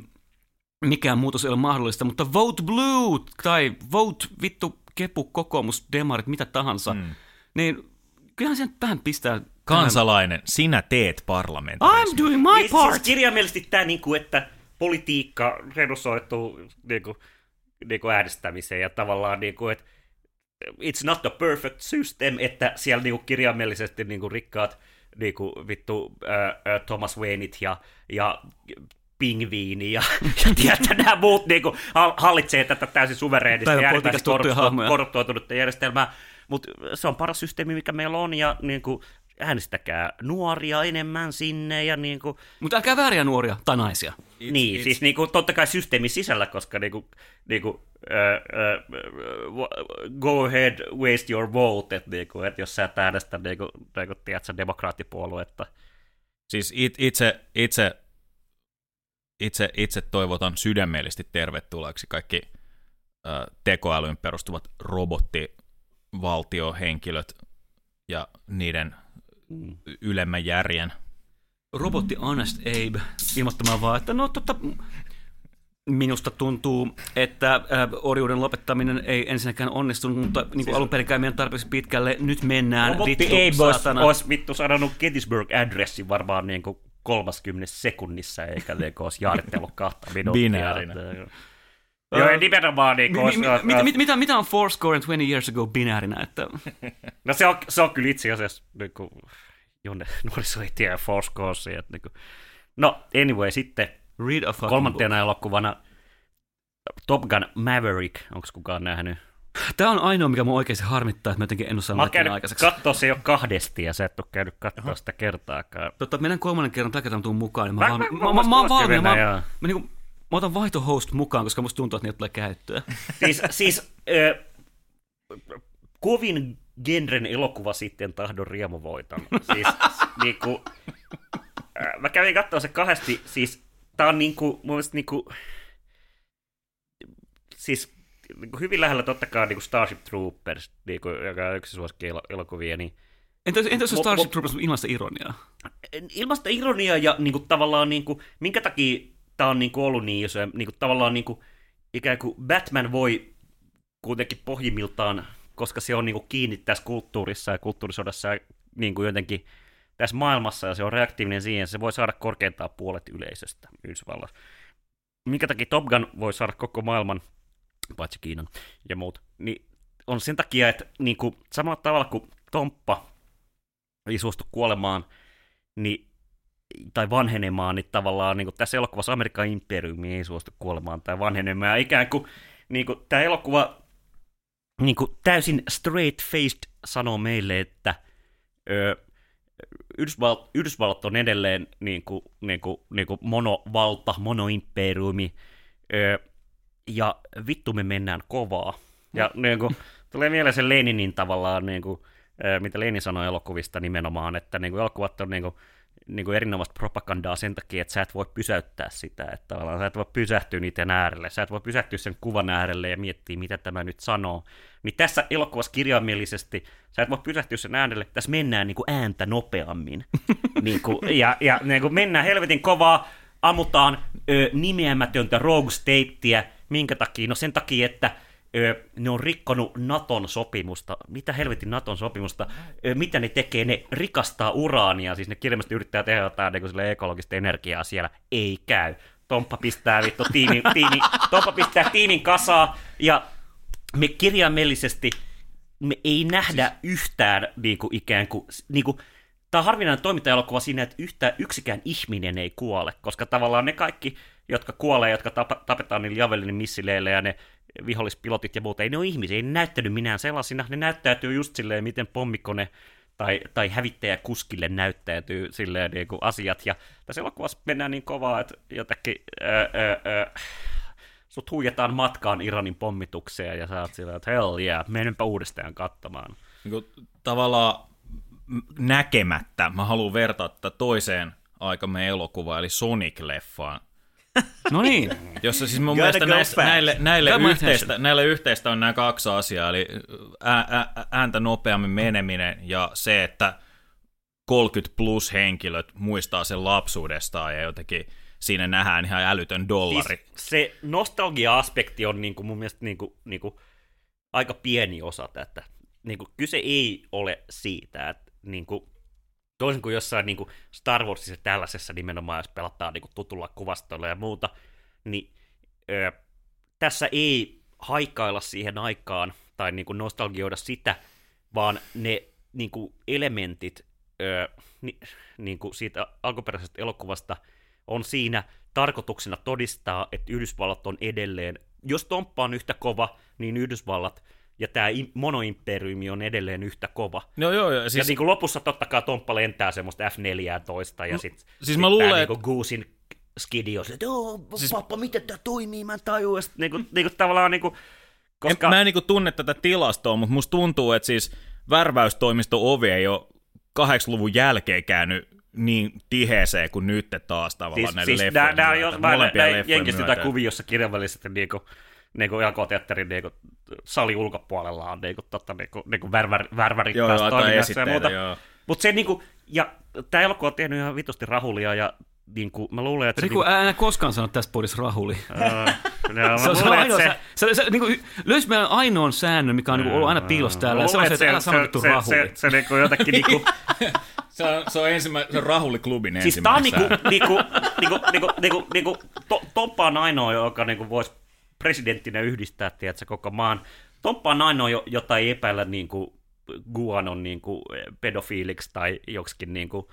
mikään muutos ei ole mahdollista, mutta vote blue tai vote vittu kepu, kokoomus, demarit, mitä tahansa, mm. niin kyllähän se nyt vähän pistää
Kansalainen, sinä teet
I'm
parlamentarismin.
doing my
Niin,
part.
Siis kirjaimellisesti tämä, niinku, että politiikka redusoituu niinku, niinku äänestämiseen ja tavallaan, niinku, että it's not a perfect system, että siellä niinku, kirjaimellisesti niinku, rikkaat niinku, vittu ää, Thomas Wayneit ja, ja pingviini ja, ja tiedätkö, nämä muut niinku, hal- hallitsee tätä täysin suvereenisti
Päivän
ja korruptoitunutta järjestelmää, mutta se on paras systeemi, mikä meillä on, ja niin kuin, äänestäkää nuoria enemmän sinne, ja niin kuin,
Mutta älkää vääriä nuoria tai naisia.
It's, niin, it's... siis niin kuin, totta kai systeemin sisällä, koska niin kuin, niin kuin, äh, äh, go ahead, waste your vote, että niin kuin, että jos sä et äänestä niin kuin, niin kuin, tiedätkö, demokraattipuoluetta.
Siis it, itse, itse, itse, itse toivotan sydämellisesti tervetulleeksi kaikki ö, tekoälyyn perustuvat robottivaltiohenkilöt ja niiden. Ylemmän järjen.
Robotti Honest Abe ilmoittamaan vaan, että no tota, minusta tuntuu, että äh, orjuuden lopettaminen ei ensinnäkään onnistunut, mutta niin kuin
Siis-
alun käyminen tarpeeksi pitkälle. Nyt mennään.
Robotti
vittu,
ei olisi,
saatana.
olisi vittu sanonut Gettysburg-adressin varmaan niin kuin 30 sekunnissa, eikä kuin olisi jaarittellut kahta minuuttia. Että- Joo, ei nimenomaan niin
Mi-
kuin,
mi- mi- mit- mitä, mitä on four score and 20 years ago binäärinä? Että...
No se on, se on kyllä itse asiassa, niin kuin, jonne nuoriso ei tiedä Foursquarea. Niin kuin. No, anyway, sitten
Read a
kolmantena elokuvana Top Gun Maverick, onko kukaan nähnyt?
book. Tämä on ainoa, mikä mun oikeasti harmittaa, että mä jotenkin en osaa
Mä
laittaa aikaiseksi.
katsoa se jo kahdesti ja sä et ole käynyt katsoa sitä kertaakaan.
Totta, mennään kolmannen kerran tällä kertaa tuun mukaan. Niin mä,
Mä-
mä,
mä-
mä,
mä-
mä, mä, oon
mä-
valmiina. Mä,
mennään,
mä,
joo.
mä, niinku, mä otan vaihtohost mukaan, koska musta tuntuu, että niitä tulee käyttöä.
Siis, siis ö, kovin genren elokuva sitten tahdon riemuvoiton. Siis niinku, äh, mä kävin katsoa se kahdesti, siis tää on niinku, mun mielestä niinku, siis niinku hyvin lähellä totta kai niinku Starship Troopers, niinku, joka on yksi suosikki elo- elokuvia, niin
Entä, entä jos on
Mo-
Starship Troopers ilmaista ironiaa?
ilmasta ironiaa ja niinku, tavallaan, niinku, minkä takia tämä on niinku, ollut niin iso, ja niinku, tavallaan niinku, ikään kuin Batman voi kuitenkin pohjimmiltaan, koska se on niinku, kiinni tässä kulttuurissa ja kulttuurisodassa ja niinku, jotenkin tässä maailmassa ja se on reaktiivinen siihen, se voi saada korkeintaan puolet yleisöstä Yhdysvalloissa. Minkä takia Top Gun voi saada koko maailman, paitsi Kiinan ja muut, niin on sen takia, että niinku, samalla tavalla kuin Tomppa ei suostu kuolemaan, niin, tai vanhenemaan, niin tavallaan niin kuin tässä elokuvassa Amerikan imperiumi ei suostu kuolemaan tai vanhenemaan. Ikään kuin, niin kuin tämä elokuva niin kuin täysin straight-faced sanoo meille, että ö, Yhdysvallat, Yhdysvallat on edelleen niin kuin, niin kuin, niin kuin monovalta, monoimperiumi, ö, ja vittu me mennään kovaa. Ja niin kuin, tulee mieleen se Leninin tavallaan, niin kuin, mitä Lenin sanoi elokuvista nimenomaan, että niin kuin elokuvat on niin kuin, niin kuin erinomaista propagandaa sen takia, että sä et voi pysäyttää sitä, että tavallaan sä et voi pysähtyä niiden äärelle, sä et voi pysähtyä sen kuvan äärelle ja miettiä, mitä tämä nyt sanoo. Niin tässä elokuvassa kirjaimellisesti sä et voi pysähtyä sen äärelle, tässä mennään niin kuin ääntä nopeammin. niin kuin, ja ja niin kuin mennään helvetin kovaa, ammutaan ö, nimeämätöntä Rogue Stateä, minkä takia? No sen takia, että ö, ne on rikkonut Naton sopimusta. Mitä helvetin Naton sopimusta? Ö, mitä ne tekee? Ne rikastaa uraania, siis ne kirjallisesti yrittää tehdä jotain niin kuin ekologista energiaa siellä. Ei käy. Tomppa pistää vittu tiimin, tiimi, Tomppa pistää tiimin kasaa ja me kirjaimellisesti me ei nähdä yhtään niin kuin ikään kuin, niin kuin Tämä on harvinainen toimintaelokuva siinä, että yhtä, yksikään ihminen ei kuole, koska tavallaan ne kaikki, jotka kuolee, jotka tap- tapetaan niillä Javelinin missileillä ja ne vihollispilotit ja muut, ei ne ole ihmisiä, ei ne näyttänyt minään sellaisina, ne näyttäytyy just silleen, miten pommikone tai, tai hävittäjä kuskille näyttäytyy silleen niin kuin asiat, ja tässä elokuvassa mennään niin kovaa, että jotenkin ää, sut huijataan matkaan Iranin pommitukseen, ja sä oot sillä, että hell yeah, menenpä uudestaan katsomaan.
niin tavallaan näkemättä mä haluan vertaa tätä toiseen aikamme elokuvaan, eli Sonic-leffaan.
No niin.
Jossa siis mun mielestä
fast.
näille, näille, yhteistä, näille yhteistä on nämä kaksi asiaa, eli ää, ää, ääntä nopeammin meneminen ja se, että 30 plus henkilöt muistaa sen lapsuudestaan ja jotenkin siinä nähdään ihan älytön dollari.
Siis se nostalgia-aspekti on niinku mun mielestä niinku, niinku aika pieni osa tätä. Niinku, kyse ei ole siitä, että niinku, toisin kuin jossain niinku Star Warsissa tällaisessa nimenomaan, jos pelataan niinku tutulla kuvastolla ja muuta, niin ö, tässä ei haikailla siihen aikaan tai niinku nostalgioida sitä, vaan ne niinku elementit ö, ni, niinku siitä alkuperäisestä elokuvasta on siinä tarkoituksena todistaa, että Yhdysvallat on edelleen, jos Tomppa on yhtä kova, niin Yhdysvallat ja tämä monoimperiumi on edelleen yhtä kova.
No joo, joo
Siis... Ja niin kuin lopussa totta kai Tomppa lentää semmoista F-14 ja sitten
siis mä luulen,
niin Goosin skidi on se, että "Oo,
Siis-
pappa, miten tämä toimii, mä en tajua. Ja sit Niin kuin, niin kuin tavallaan niin kuin,
koska... en, mä en niinku tunne tätä tilastoa, mutta musta tuntuu, että siis värväystoimisto ovi ei ole 80-luvun jälkeen käynyt niin tiheeseen kuin nyt taas tavallaan
siis,
näiden
siis
leffojen
on
myötä,
jo, mä
molempien
näin
leffojen
jenkistä jotain kuviossa kirjallisesti niin kuin, niin kuin jakoteatterin niin kuin, sali ulkopuolella on niin kuin, totta, niin kuin, niin kuin värvär, värvärit
Joo,
taas
joo,
toiminnassa ja muuta. Mutta se niin kuin, ja tämä elokuva on tehnyt ihan vitusti rahulia ja niin kuin, mä luulen, että.
Riku, älä koskaan sano tässä podissa rahuli. Se on
luulen,
ainoa,
että
se, se, se, niin löysi meidän ainoan säännön, mikä on niin ollut aina piilossa täällä, ja se on se, että älä sanotettu
se,
rahuli.
se, se, se, niinku jotenkin niinku,
Se on, se on, ensimmä, se on Rahuli-klubin
siis tää on niinku,
ensimmäinen
niinku, niinku, niinku, niinku, niinku, to, Toppa on ainoa, joka niinku voisi presidenttinä yhdistää, tiedätkö, koko maan. Tomppa on ainoa, jo- jota ei epäillä niin kuin Guanon niin kuin pedofiiliksi tai joksikin niin kuin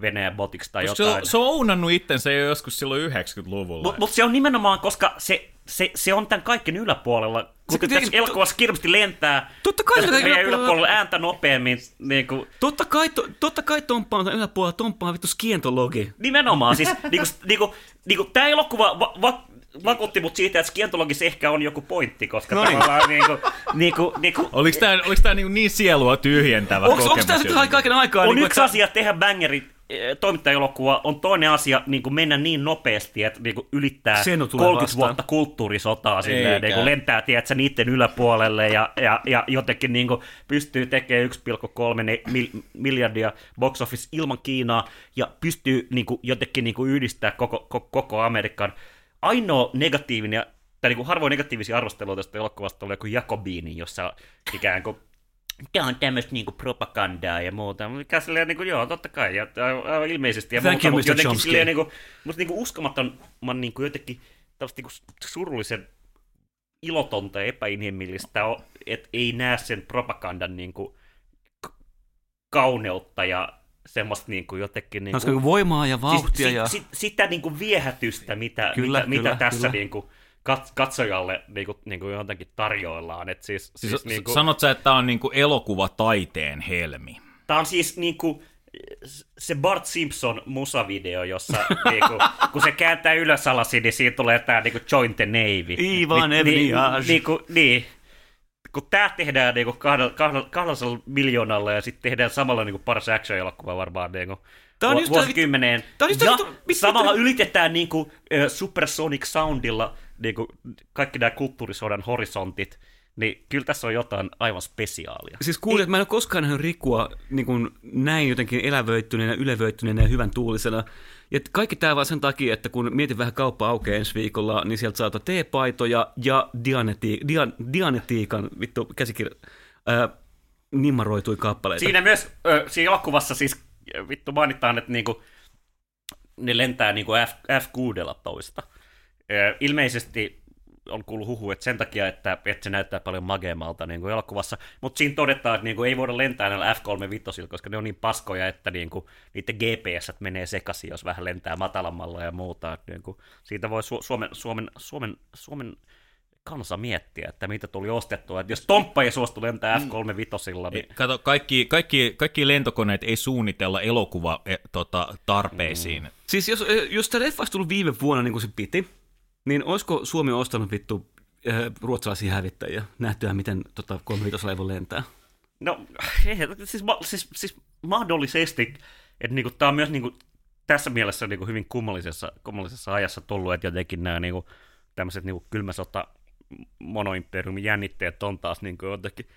Venäjän botiksi tai
Se
jotain.
on, se on ounannut itsensä jo joskus silloin 90-luvulla.
Mutta mut se on nimenomaan, koska se, se, se on tämän kaiken yläpuolella. Kun
Se
tässä elokuvassa kirpasti lentää,
Totta kai se
tässä
yläpuolella.
yläpuolella ääntä nopeammin. Niin kuin,
Totta kai, to, totta kai Tomppa on tämän yläpuolella, Tomppa on vittu skientologi.
nimenomaan, siis niinku, niinku, niinku, tämä elokuva va, va, vakuutti mut siitä, että skientologissa ehkä on joku pointti, koska
No niin.
tavallaan niinku, niinku, niinku,
Oliko tämä oliks tää niin, niin sielua tyhjentävä
Onko
kokemus?
tämä sitten kaiken aikaa?
on
niin kuin,
yksi
että-
asia tehdä bangeri eh, toimittajaelokuva, on toinen asia niin kuin mennä niin nopeasti, että niin kuin ylittää
Seno tulee
30
vastaan.
vuotta kulttuurisotaa
Eikä.
niin kuin lentää tiedätkö, niiden yläpuolelle ja, ja, ja jotenkin niin kuin pystyy tekemään 1,3 ne- mil- miljardia box office ilman Kiinaa ja pystyy niin kuin, jotenkin niin kuin yhdistää koko, koko, koko Amerikan. Ainoa negatiivinen, tai niin kuin harvoin negatiivisia arvosteluita tästä elokuvasta oli joku Jakobiini, jossa ikään kuin Tämä on tämmöistä niinku propagandaa ja muuta. Mikä silleen niinku, joo, totta kai, ja aivan ilmeisesti. Ja
Thank
muuta,
you,
mutta
Mr.
jotenkin
Chomsky.
silleen niinku, musta niinku uskomattoman niinku jotenkin niinku surullisen ilotonta ja epäinhimillistä, että ei näe sen propagandan niinku kauneutta ja semmoista niinku jotenkin niinku...
Olisiko voimaa ja vauhtia
siis,
ja...
si, si, sitä niinku viehätystä, mitä,
Kyllä,
mitä, mitä
kyllä,
tässä
kyllä.
Niinku kat, katsojalle niinku, niinku jotenkin tarjoillaan. Et siis,
Siis,
siis,
siis
niinku,
Sanot sä, että tämä on niinku elokuva taiteen helmi?
Tämä on siis niinku se Bart Simpson musavideo, jossa niinku, kun se kääntää ylös alasin, niin siitä tulee tämä niinku Join the Navy.
Ivan
Ni-
Evniage.
niinku, niin. Kun tämä tehdään niinku kahdella, kahdella, kahdella miljoonalla ja sitten tehdään samalla niinku paras action-elokuva varmaan niinku
Tää on
vu-
just
vuosikymmeneen.
tää on just
ja
vittu-
samalla ylitetään niinku, ö, Supersonic Soundilla niinku, kaikki nämä kulttuurisodan horisontit. Niin kyllä tässä on jotain aivan spesiaalia.
Siis kuulin, että mä en ole koskaan nähnyt Rikua niin kuin näin jotenkin elävöittyneenä, ylevöittyneenä ja hyvän tuulisena. Ja kaikki tämä vaan sen takia, että kun mietin vähän kauppa aukeaa ensi viikolla, niin sieltä saa teepaitoja ja dianeti, dian, Dianetiikan vittu käsikirja, ää, nimmaroitui kappaleita.
Siinä myös, ö, siinä elokuvassa siis vittu mainitaan, että niinku, ne lentää niinku F, F-16. Ö, ilmeisesti on kuullut huhu, että sen takia, että, että se näyttää paljon mageemalta niin kuin elokuvassa, mutta siinä todetaan, että niin kuin ei voida lentää näillä F-35, koska ne on niin paskoja, että niin kuin, niiden GPS menee sekaisin, jos vähän lentää matalammalla ja muuta. Että niin kuin, siitä voi Su- Suomen, Suomen, Suomen, Suomen kansa miettiä, että mitä tuli ostettua. Että jos Tomppa ei suostu lentää F-35, niin
Kato, kaikki, kaikki, kaikki lentokoneet ei suunnitella elokuva e, tota, tarpeisiin. Mm.
Siis jos, jos tämä leffa olisi tullut viime vuonna niin kuin se piti, niin olisiko Suomi ostanut vittu äh, ruotsalaisia hävittäjiä? Nähtyä, miten tota, 35 voi lentää.
No, ei, siis, siis, siis mahdollisesti, että niinku, tämä on myös niinku, tässä mielessä niinku, hyvin kummallisessa, kummallisessa ajassa tullut, että jotenkin nämä niinku, tämmöiset niinku, kylmäsota monoimperiumin jännitteet on taas niinku, jotenkin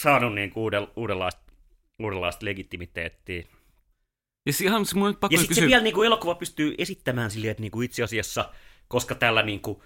saanut niinku, uuden, uudenlaista, uudenlaista legitimiteettiä.
Ja ihan se on nyt pakko
Ja sitten se vielä niinku, elokuva pystyy esittämään silleen, että niinku, itse asiassa, koska tällä niinku,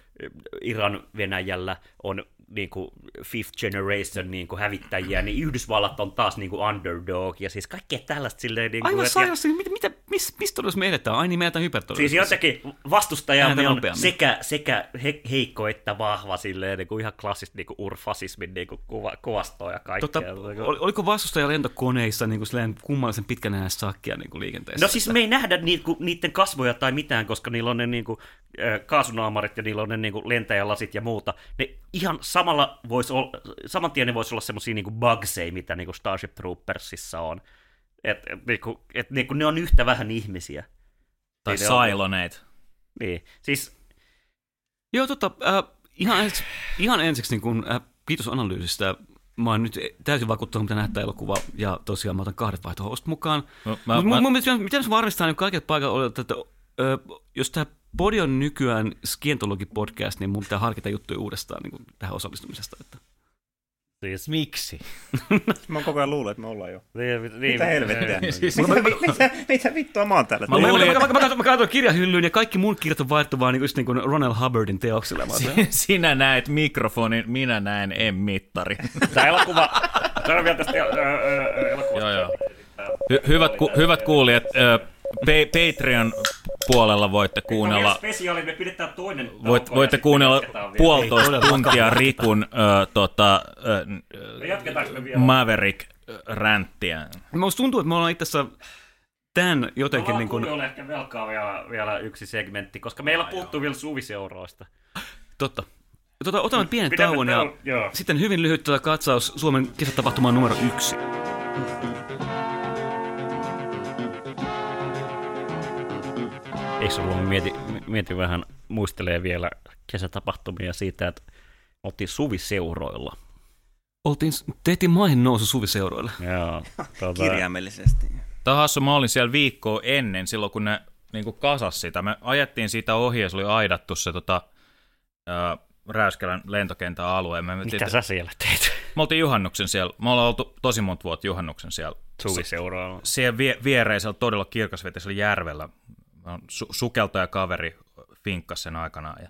Iran Venäjällä on niinku, fifth generation niinku, hävittäjiä, niin Yhdysvallat on taas niinku, underdog, ja siis kaikkea tällaista silleen... Niinku,
Aivan
et- ja-
sairaasti, mitä, mitä, miss, missä todellisuudessa me eletään? Ai niin, me eletään
Siis jotenkin vastustajamme on sekä, sekä he, heikko että vahva, silleen, niin kuin ihan klassista niin kuin urfasismin niin kuin kuva, kuvastoa ja kaikkea.
Tota,
Niin kuin-
ol- oliko vastustaja lentokoneissa niin kuin silleen kummallisen pitkän sakkia niin kuin liikenteessä?
No siis me ei nähdä niinku, niiden kasvoja tai mitään, koska niillä on ne niinku, ö, kaasunaamarit ja niillä on ne niinku, lentäjälasit ja muuta. Ne ihan samalla vois olla, saman tien ne voisi olla semmosia niinku bugseja, mitä niinku Starship Troopersissa on. Et, et, niinku, et, niinku, ne on yhtä vähän ihmisiä.
Tai
Niin ne on-
Siloneet.
Niin, siis
Joo, tota, äh, ihan, ensiksi, ihan ensiksi niin kun, äh, kiitos analyysistä. Mä oon nyt täysin vakuuttunut, mitä näyttää elokuva, ja tosiaan mä otan kahdet vaihtoehtoista mukaan.
No,
Mä,
mä,
mun,
mä,
mun mielestä miten se varmistaa niin kaikille paikalla olevat, että ö, jos tämä Podi on nykyään skientologi-podcast, niin mun pitää harkita juttuja uudestaan niin kuin tähän osallistumisesta. Että.
Siis,
miksi?
Mä oon koko ajan luullut, että me ollaan jo.
niin, niin,
Mitä helvettiä?
Siis-
mitä, mitä, mitä vittua mä oon täällä?
Mä
Mä, mä, mä, mä, mä, katsoin, mä katsoin kirjahyllyyn ja kaikki mun kirjat on vaihtu vaan niin just niin kuin Ronald Hubbardin teoksille.
Sinä näet mikrofonin, minä näen M-mittari.
Tämä elokuva, sanon vielä tästä elokuvasta.
Joo, joo. Hy- hyvät, ku- hyvät kuulijat, ö, Pa- Patreon, puolella voitte kuunnella,
spesiaali, me pidetään toinen
voit, voitte kuunnella puolitoista tuntia Rikun ö, tota,
me vielä?
Maverick-ränttiä.
Musta tuntuu, että me ollaan itse asiassa tämän jotenkin
Ollaan
niin kuin,
kuulijoille ehkä velkaa vielä, vielä yksi segmentti, koska meillä puuttuu vielä suviseuroista.
totta. Tota, otamme pienen
Pidämme
tauon ja
joo.
sitten hyvin lyhyt tota katsaus Suomen kesätapahtumaan numero yksi.
Eikö se ollut, mieti, mieti vähän, muistelee vielä kesätapahtumia siitä, että oltiin suviseuroilla.
Oltiin, tehtiin maihin nousu suviseuroille.
Joo, tuota,
Kirjaimellisesti.
Tämä on hassu, mä olin siellä viikkoa ennen, silloin kun ne niin kasas sitä. Me ajettiin siitä ohi ja se oli aidattu se tota, ää, Räyskälän lentokentän alue. Me,
mitä sä siellä teit?
me oltiin juhannuksen siellä. Me ollaan oltu tosi monta vuotta juhannuksen siellä.
Suviseuroilla.
Siellä vie, viereisellä todella kirkasvetisellä järvellä. Oon Su- sukeltaja kaveri finkkas sen aikanaan. Ja,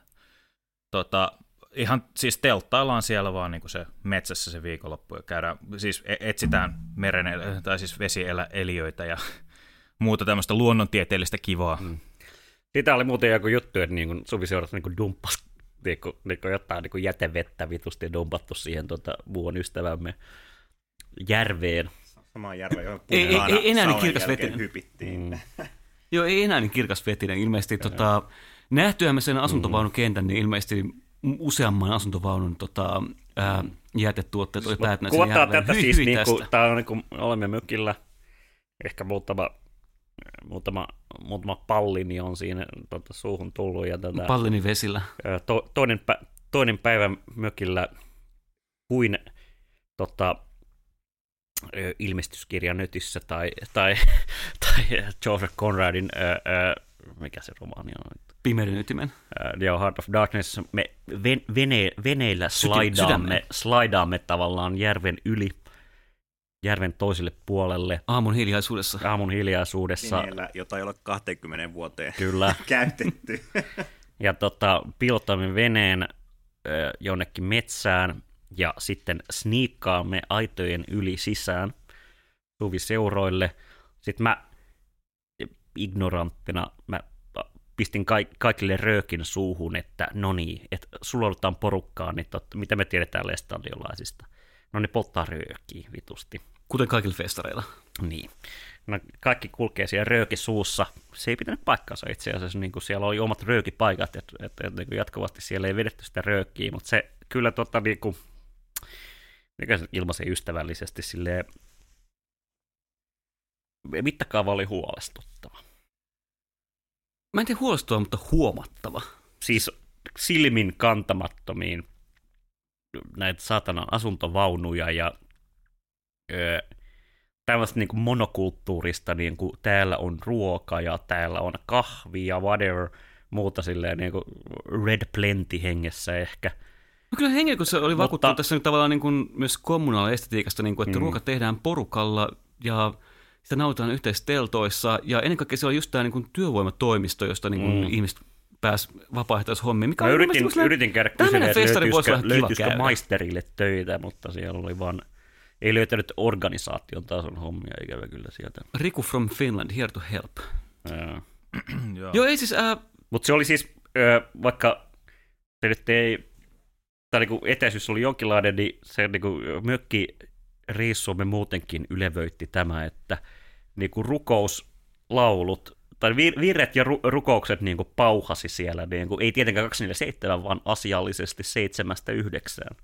tota, ihan siis telttaillaan siellä vaan niin se metsässä se viikonloppu ja käydään, siis e- etsitään meren, tai siis vesieliöitä ja muuta tämmöistä luonnontieteellistä kivaa. Mm.
Siitä oli muuten joku juttu, että niin suviseurat niin dumppas niin kuin, niin kuin jotain niin kuin jätevettä vitusti dumpattu siihen tota, muun ystävämme järveen.
Samaan järven, johon
Ei- ei- ei enää niin
jälkeen hypittiin. Mm.
Joo, ei enää niin kirkasvetinen. Ilmeisesti tota, nähtyämme sen asuntovaunukentän, niin ilmeisesti useamman asuntovaunun tota, ää, jätetuotteet oli päätyneet sen
Kuvataan tätä siis, niin kuin, tää on niin kuin, olemme mökillä, ehkä muutama, muutama, muutama pallini on siinä tota, suuhun tullut. Ja tätä,
Pallini vesillä.
To, toinen, pä, toinen päivä mökillä kuin tota, ilmestyskirja nötissä tai, tai, tai Joseph Conradin, ö, ö, mikä se romaani on?
Pimeyden ytimen.
Ö, Joo, Heart of Darkness. Me ven, vene, veneillä slaidaamme, slaidaamme tavallaan järven yli, järven toiselle puolelle,
Aamun hiljaisuudessa.
aamun hiljaisuudessa.
Veneellä, jota ei ole 20 vuoteen
Kyllä.
käytetty.
ja tota, pilotamme veneen ö, jonnekin metsään ja sitten sniikkaamme aitojen yli sisään suviseuroille. Sitten mä ignoranttina mä pistin kaik- kaikille röökin suuhun, että no niin, että sulaudutaan porukkaan, niin totta, mitä me tiedetään lestadiolaisista? No ne polttaa röökiä vitusti.
Kuten kaikilla festareilla.
Niin. No, kaikki kulkee siellä röökisuussa. Se ei pitänyt paikkansa itse asiassa, niin kuin siellä oli omat röökipaikat, että et, et, niin jatkuvasti siellä ei vedetty sitä röökkiä, mutta se kyllä tota, niin kuin, mikä se ilmaisi ystävällisesti, silleen, mittakaava oli huolestuttava.
Mä en tiedä huolestua, mutta huomattava.
Siis silmin kantamattomiin näitä saatanan asuntovaunuja ja öö, tämmöistä niin monokulttuurista, niin kuin täällä on ruoka ja täällä on kahvi ja whatever, muuta silleen niin kuin red plenty hengessä ehkä.
No kyllä se oli
Mutta-
vakuuttunut tässä nyt tavallaan niin kuin myös kommunaaliestetiikasta, niin kuin, että
Mm.
ruoka tehdään porukalla ja sitä nautitaan yhteisteltoissa. Ja ennen kaikkea se on just tämä niin kuin työvoimatoimisto, josta niin kuin
Mm.
ihmiset pääs vapaaehtoishommiin. Mikä
Mä
on mun
yritin,
mielestä
yritin käydä kysyä, että löytyisikö, löytyisikö maisterille töitä, mutta siellä oli vaan, ei löytänyt organisaation tason hommia ikävä kyllä sieltä.
Riku from Finland, here to help.
Ää.
Joo.
Ei siis, äh,
Mutta se oli siis, ö, vaikka se nyt ei, tai niinku etäisyys oli jonkinlainen, niin se niinku mökki reissuamme muutenkin ylevöitti tämä, että niinku rukouslaulut, tai vir- virret ja ru- rukoukset niinku pauhasi siellä, niinku, ei tietenkään 247, vaan asiallisesti seitsemästä yhdeksään.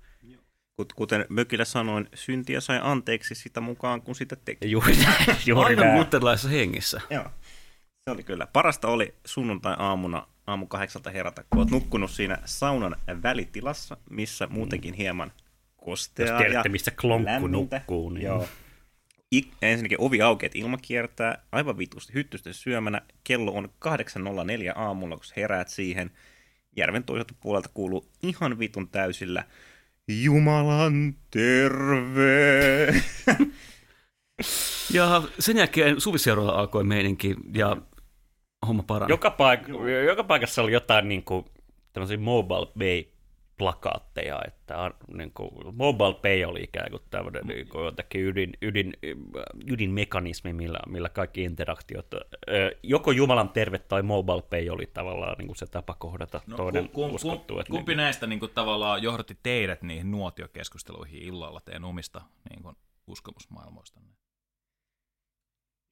Kut- Kuten Mökillä sanoin, syntiä sai anteeksi sitä mukaan, kun sitä teki.
Juuri näin, juuri näin.
luterilaisessa hengessä.
Joo. Se oli kyllä. Parasta oli sunnuntai-aamuna aamu kahdeksalta herätä, kun olet nukkunut siinä saunan välitilassa, missä muutenkin hieman kosteaa
Jos tiedätte,
ja
missä klonkku
lämmintä.
nukkuu, niin-
Joo. Ik- ensinnäkin ovi auki, että ilma kiertää aivan vitusti hyttysten syömänä. Kello on 8.04 aamulla, kun heräät siihen. Järven toiselta puolelta kuuluu ihan vitun täysillä Jumalan terve.
Ja sen jälkeen suviseuroilla alkoi meininki ja homma parani.
Joka, paik- joka paikassa oli jotain niin kuin, tämmöisiä mobile bay plakaatteja, että niin kuin, mobile pay oli ikään kuin tämmöinen niin kuin jotenkin ydin, ydin, ydinmekanismi, millä, millä kaikki interaktiot, joko Jumalan terve tai mobile pay oli tavallaan niin kuin se tapa kohdata no, toinen
kum, kum,
uskottu. Että
kumpi
niin,
näistä niin kuin, tavallaan johdatti teidät niihin nuotiokeskusteluihin illalla teidän omista niin kuin, uskomusmaailmoista?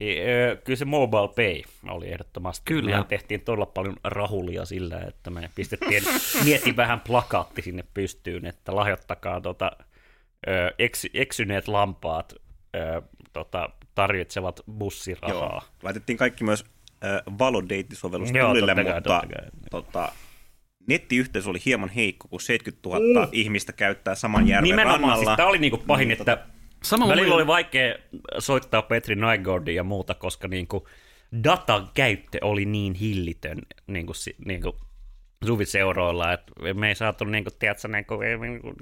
Ö, Kyllä se mobile pay oli ehdottomasti.
Kyllä.
Mehän tehtiin todella paljon rahulia sillä, että me pistettiin, mietin vähän plakaatti sinne pystyyn, että lahjoittakaa tota, ö, eksy, eksyneet lampaat ö, tota, tarvitsevat bussirahaa.
Joo. Laitettiin kaikki myös äh, Valodate-sovellus
Joo,
tulille,
totta kai,
mutta
totta kai.
tota, nettiyhteys oli hieman heikko, kun 70 000 ihmistä käyttää saman järven
Nimenomaan,
rannalla.
siis tämä oli niinku pahin,
Niin,
että
Sama
välillä
oli-
oli vaikea soittaa Petri Nygårdia ja muuta, koska niinku datan käyttö oli niin hillitön niinku, si- niinku suviseuroilla, että me ei saatu niinku, tiedätkö, niinku, niinku,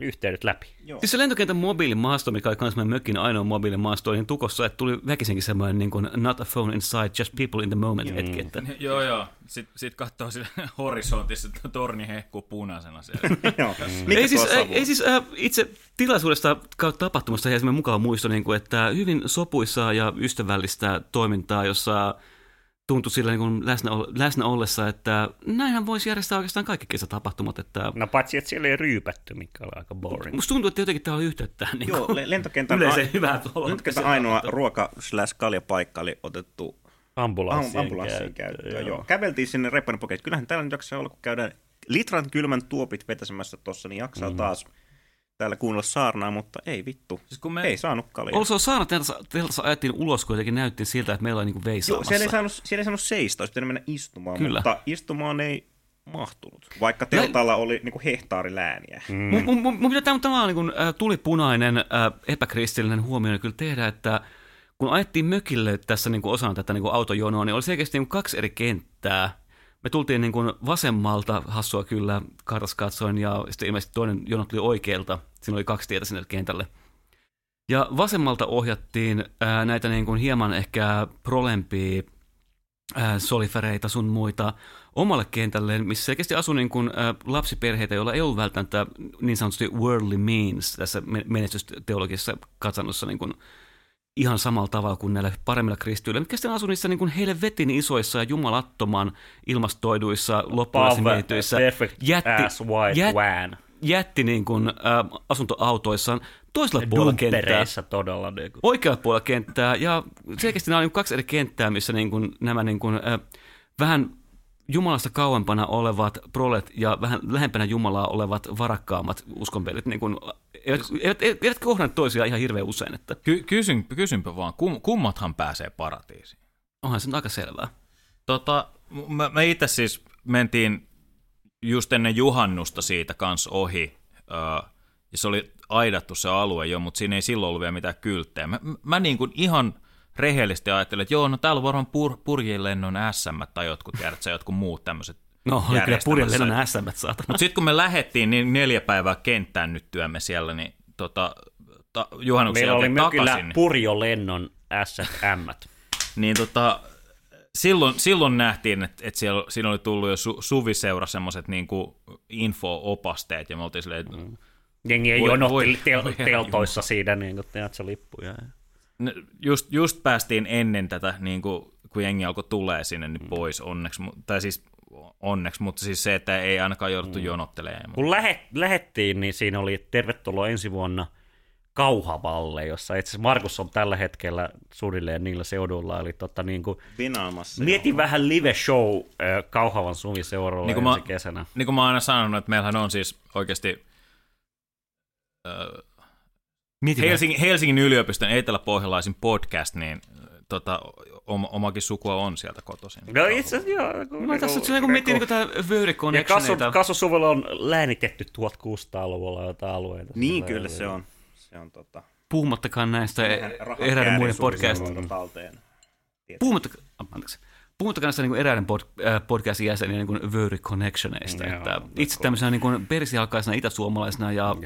yhteydet läpi.
Siis se lentokentän mobiilimaasto, mikä oli meidän mökin ainoa mobiilimaasto, oli niin tukossa, että tuli väkisinkin semmoinen niin kuin, not a phone inside, just people in the moment hetki. Että.
Joo, joo. Sitten sit katsoo sille horisontissa, että torni hehkuu punaisena siellä.
Joo. Mikä
Ei siis, ei, ei siis äh, itse tilaisuudesta kautta tapahtumasta jäi mukava muisto, niin kuin, että hyvin sopuisaa ja ystävällistä toimintaa, jossa tuntui sillä niin läsnä, läsnä ollessa, että näinhän voisi järjestää oikeastaan kaikki kesätapahtumat. Että
No paitsi, että siellä ei ryypätty, mikä oli aika boring.
musta tuntuu, että jotenkin täällä oli yhteyttä niin
Joo, lentokentän,
yleiseen
a-
hyvää
lentokentän ainoa ruoka slash kaljapaikka oli otettu
Ambulanssien,
am- ambulanssiin käyttöön. Joo. Käveltiin sinne Reppanen Pocket. Kyllähän täällä nyt jaksaa olla, kun käydään litran kylmän tuopit vetäsemässä tuossa, niin jaksaa mm. taas täällä kuunnella saarnaa, mutta ei vittu.
Siis kun me-
Ei saanut kaljaa.
Also Saana teltassa, ajettiin ulos, kun jotenkin näytti siltä, että meillä oli niin kuin
Joo,
veisaamassa.
siellä ei, saanut, siellä ei saanut seistä, olisi pitänyt mennä istumaan,
Kyllä.
mutta istumaan ei mahtunut, vaikka teltalla oli niin kuin hehtaarilääniä. Mm.
Mun, mun, mun, mun pitää tämä, tämä niin kuin, äh, tulipunainen äh, epäkristillinen huomio kyllä tehdä, että kun ajettiin mökille tässä niin kuin osana tätä niin autojonoa, niin oli selkeästi niin kaksi eri kenttää. Me tultiin niin kuin vasemmalta, hassua kyllä, kartas katsoin, ja sitten ilmeisesti toinen jono tuli oikealta. Siinä oli kaksi tietä sinne kentälle. Ja vasemmalta ohjattiin ää, näitä niin kuin hieman ehkä prolempia ää, solifereita sun muita omalle kentälleen, missä selkeästi asui niin kuin, ää, lapsiperheitä, joilla ei ollut välttämättä niin sanotusti worldly means tässä me- menestysteologisessa katsannossa niin kuin, ihan samalla tavalla kuin näillä paremmilla kristityillä, mitkä sitten asui niissä niin kuin helvetin isoissa ja jumalattoman ilmastoiduissa
ass white van.
jätti niin kuin, ä, asuntoautoissaan toisella puolella kenttää.
Todella. Niin kuin.
Oikealla puolella kenttää, ja selkeästi nämä on niin kaksi eri kenttää, missä niin kuin nämä niin kuin, ä, vähän Jumalasta kauempana olevat prolet ja vähän lähempänä Jumalaa olevat varakkaammat uskonpelit, niin kuin, eivät, eivät, eivät, eivät kohdanneet toisiaan ihan hirveän usein, että
Ky- kysyn, kysynpä vaan, kum, kummathan pääsee paratiisiin?
onhan se aika selvää.
Tota, mä, mä itse siis mentiin just ennen juhannusta siitä kanssa ohi. Öö, ja se oli aidattu se alue jo, mutta siinä ei silloin ollut vielä mitään kylttejä. Mä, mä niin kuin ihan rehellisesti ajattelin, että joo, no täällä on varmaan pur, purjelennon SM tai jotkut, tiedätkö, jotkut muut tämmöiset.
No, oli kyllä purjelennon SM, saatana.
Mutta sitten kun me lähdettiin niin neljä päivää kenttään nyt työmme siellä, niin tota, ta, juhannuksen
Meillä oli
takaisin.
Purjolennon S&M.
Niin tota, silloin, silloin nähtiin, että, että siellä, siinä oli tullut jo su, Suviseura semmoiset niin info-opasteet, ja me oltiin silleen, mm.
Jengi ei
Voi-
jonotti
voi-
tel-
voi
teltoissa siinä, niin kuin tiedätkö, lippuja.
just, just päästiin ennen tätä, niin kuin, kun jengi alkoi tulee sinne niin pois onneksi, tai siis onneksi, mutta siis se, että ei ainakaan jouduttu mm. jonottelemaan.
Kun lähet, lähettiin, niin siinä oli tervetuloa ensi vuonna Kauhavalle, jossa itse asiassa Markus on tällä hetkellä suunnilleen niillä seuduilla. Eli tota, niin kuin,
Vinaamassa.
mietin vähän live show äh, Kauhavan suviseuralla
Niin
niin ensi
mä-
kesänä.
Niin kuin mä oon aina sanonut, että meillähän on siis oikeasti äh, Helsingin, Helsingin yliopiston eteläpohjalaisin podcast, niin tota, oma, omakin sukua on sieltä kotoisin.
No itse asiassa joo.
vähän. No, tässä on kun miettii niin tämä Vööri
ja. Kassusuvulla on läänitetty 1600-luvulla jotain alueita.
Niin, kyllä se on. Se on tota...
Puhumattakaan näistä
rahan
eräiden muiden
käärin
podcast,
suunnitelmalta talteen.
puhumattakaan, anteeksi, puhumattakaan näistä niin eräiden pod, äh, podcastin jäsenien niin kuin Vööri Connectioneista.
Joo,
että itse tämmöisenä niin kuin persialkaisena itäsuomalaisena ja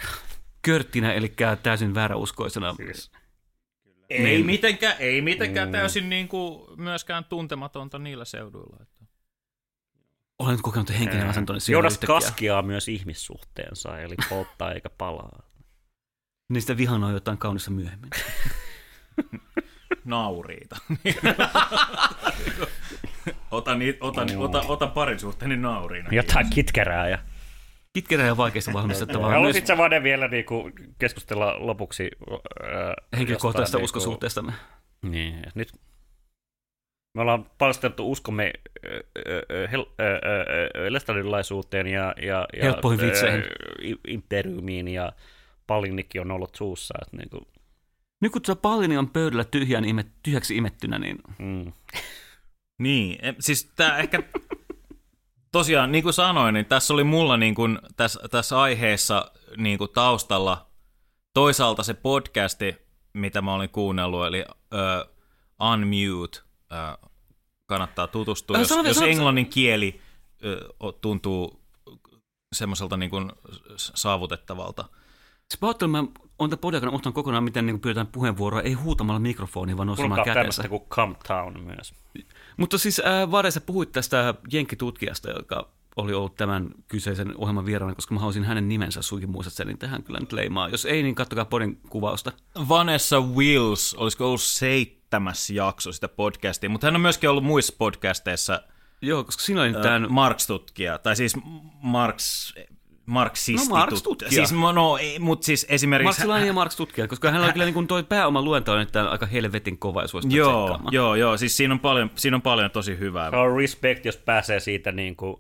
körttinä, eli täysin vääräuskoisena.
Siis
Ei
Niin.
mitenkään, ei mitenkään täysin niin kuin myöskään tuntematonta niillä seuduilla. Että.
Olen kokenut henkinen asentoni siinä
Jonas
yhtäkkiä.
kaskeaa myös ihmissuhteensa, eli polttaa eikä palaa.
Niin sitä vihanoi jotain kaunissa myöhemmin.
Nauriita. ota, niit, ota, ota, ota parin suhteeni nauriina.
Jotain kitkerää. Ja...
Kitkerää ja vaikeasti valmistettavaa. Myös
Haluaisit sä Vade vielä niinku keskustella lopuksi äh,
henkilökohtaisesta
jostain
uskosuhteestamme.
Niin, nyt me ollaan paljasteltu uskomme ö, ö, ö, lestadilaisuuteen ja, ja, ja
Helppoihin vitseihin.
imperiumiin ja pallinnikki on ollut suussa. Että niin kuin,
Nyt kun tuo pallini on pöydällä tyhjän imet, tyhjäksi imettynä, niin
mm.
Niin, siis tämä ehkä tosiaan, niin kuin sanoin, niin tässä oli mulla niin kuin, tässä, tässä aiheessa niin kuin taustalla toisaalta se podcasti, mitä mä olin kuunnellut, eli uh, Unmute, uh, kannattaa tutustua, jos, jos englannin kieli uh, tuntuu semmoiselta niin kuin saavutettavalta.
se pahoittelu, mä on tämän podin aikana unohtanut kokonaan, miten niin pyydetään puheenvuoroa, ei huutamalla mikrofoniin, vaan nostamalla
Kuulkaa
kätensä.
tämmöistä kuin Come Town myös.
Mutta siis äh, Vade, sä puhuit tästä jenkkitutkijasta, joka oli ollut tämän kyseisen ohjelman vieraana, koska mä haluaisin hänen nimensä suikin muistat sen, niin tähän kyllä nyt leimaa. Jos ei, niin kattokaa podin kuvausta.
Vanessa Wills, olisiko ollut seitsemäs jakso sitä podcastia, mutta hän on myöskin ollut muissa podcasteissa
Joo, koska siinä oli
tämän
tämän...
Marx-tutkija, tai siis Marx, marxisti
No, Marx-tutkija.
Siis, no, ei, mutta siis esimerkiksi...
Marksilainen ja Marx tutkija, koska hänellä on kyllä niin kuin toi pääoma luento on nyt aika helvetin kova ja suosittelen
Joo,
tsekkaamaan.
joo, joo, siis siinä on paljon, siinä on paljon tosi hyvää.
On respect, jos pääsee siitä niin kuin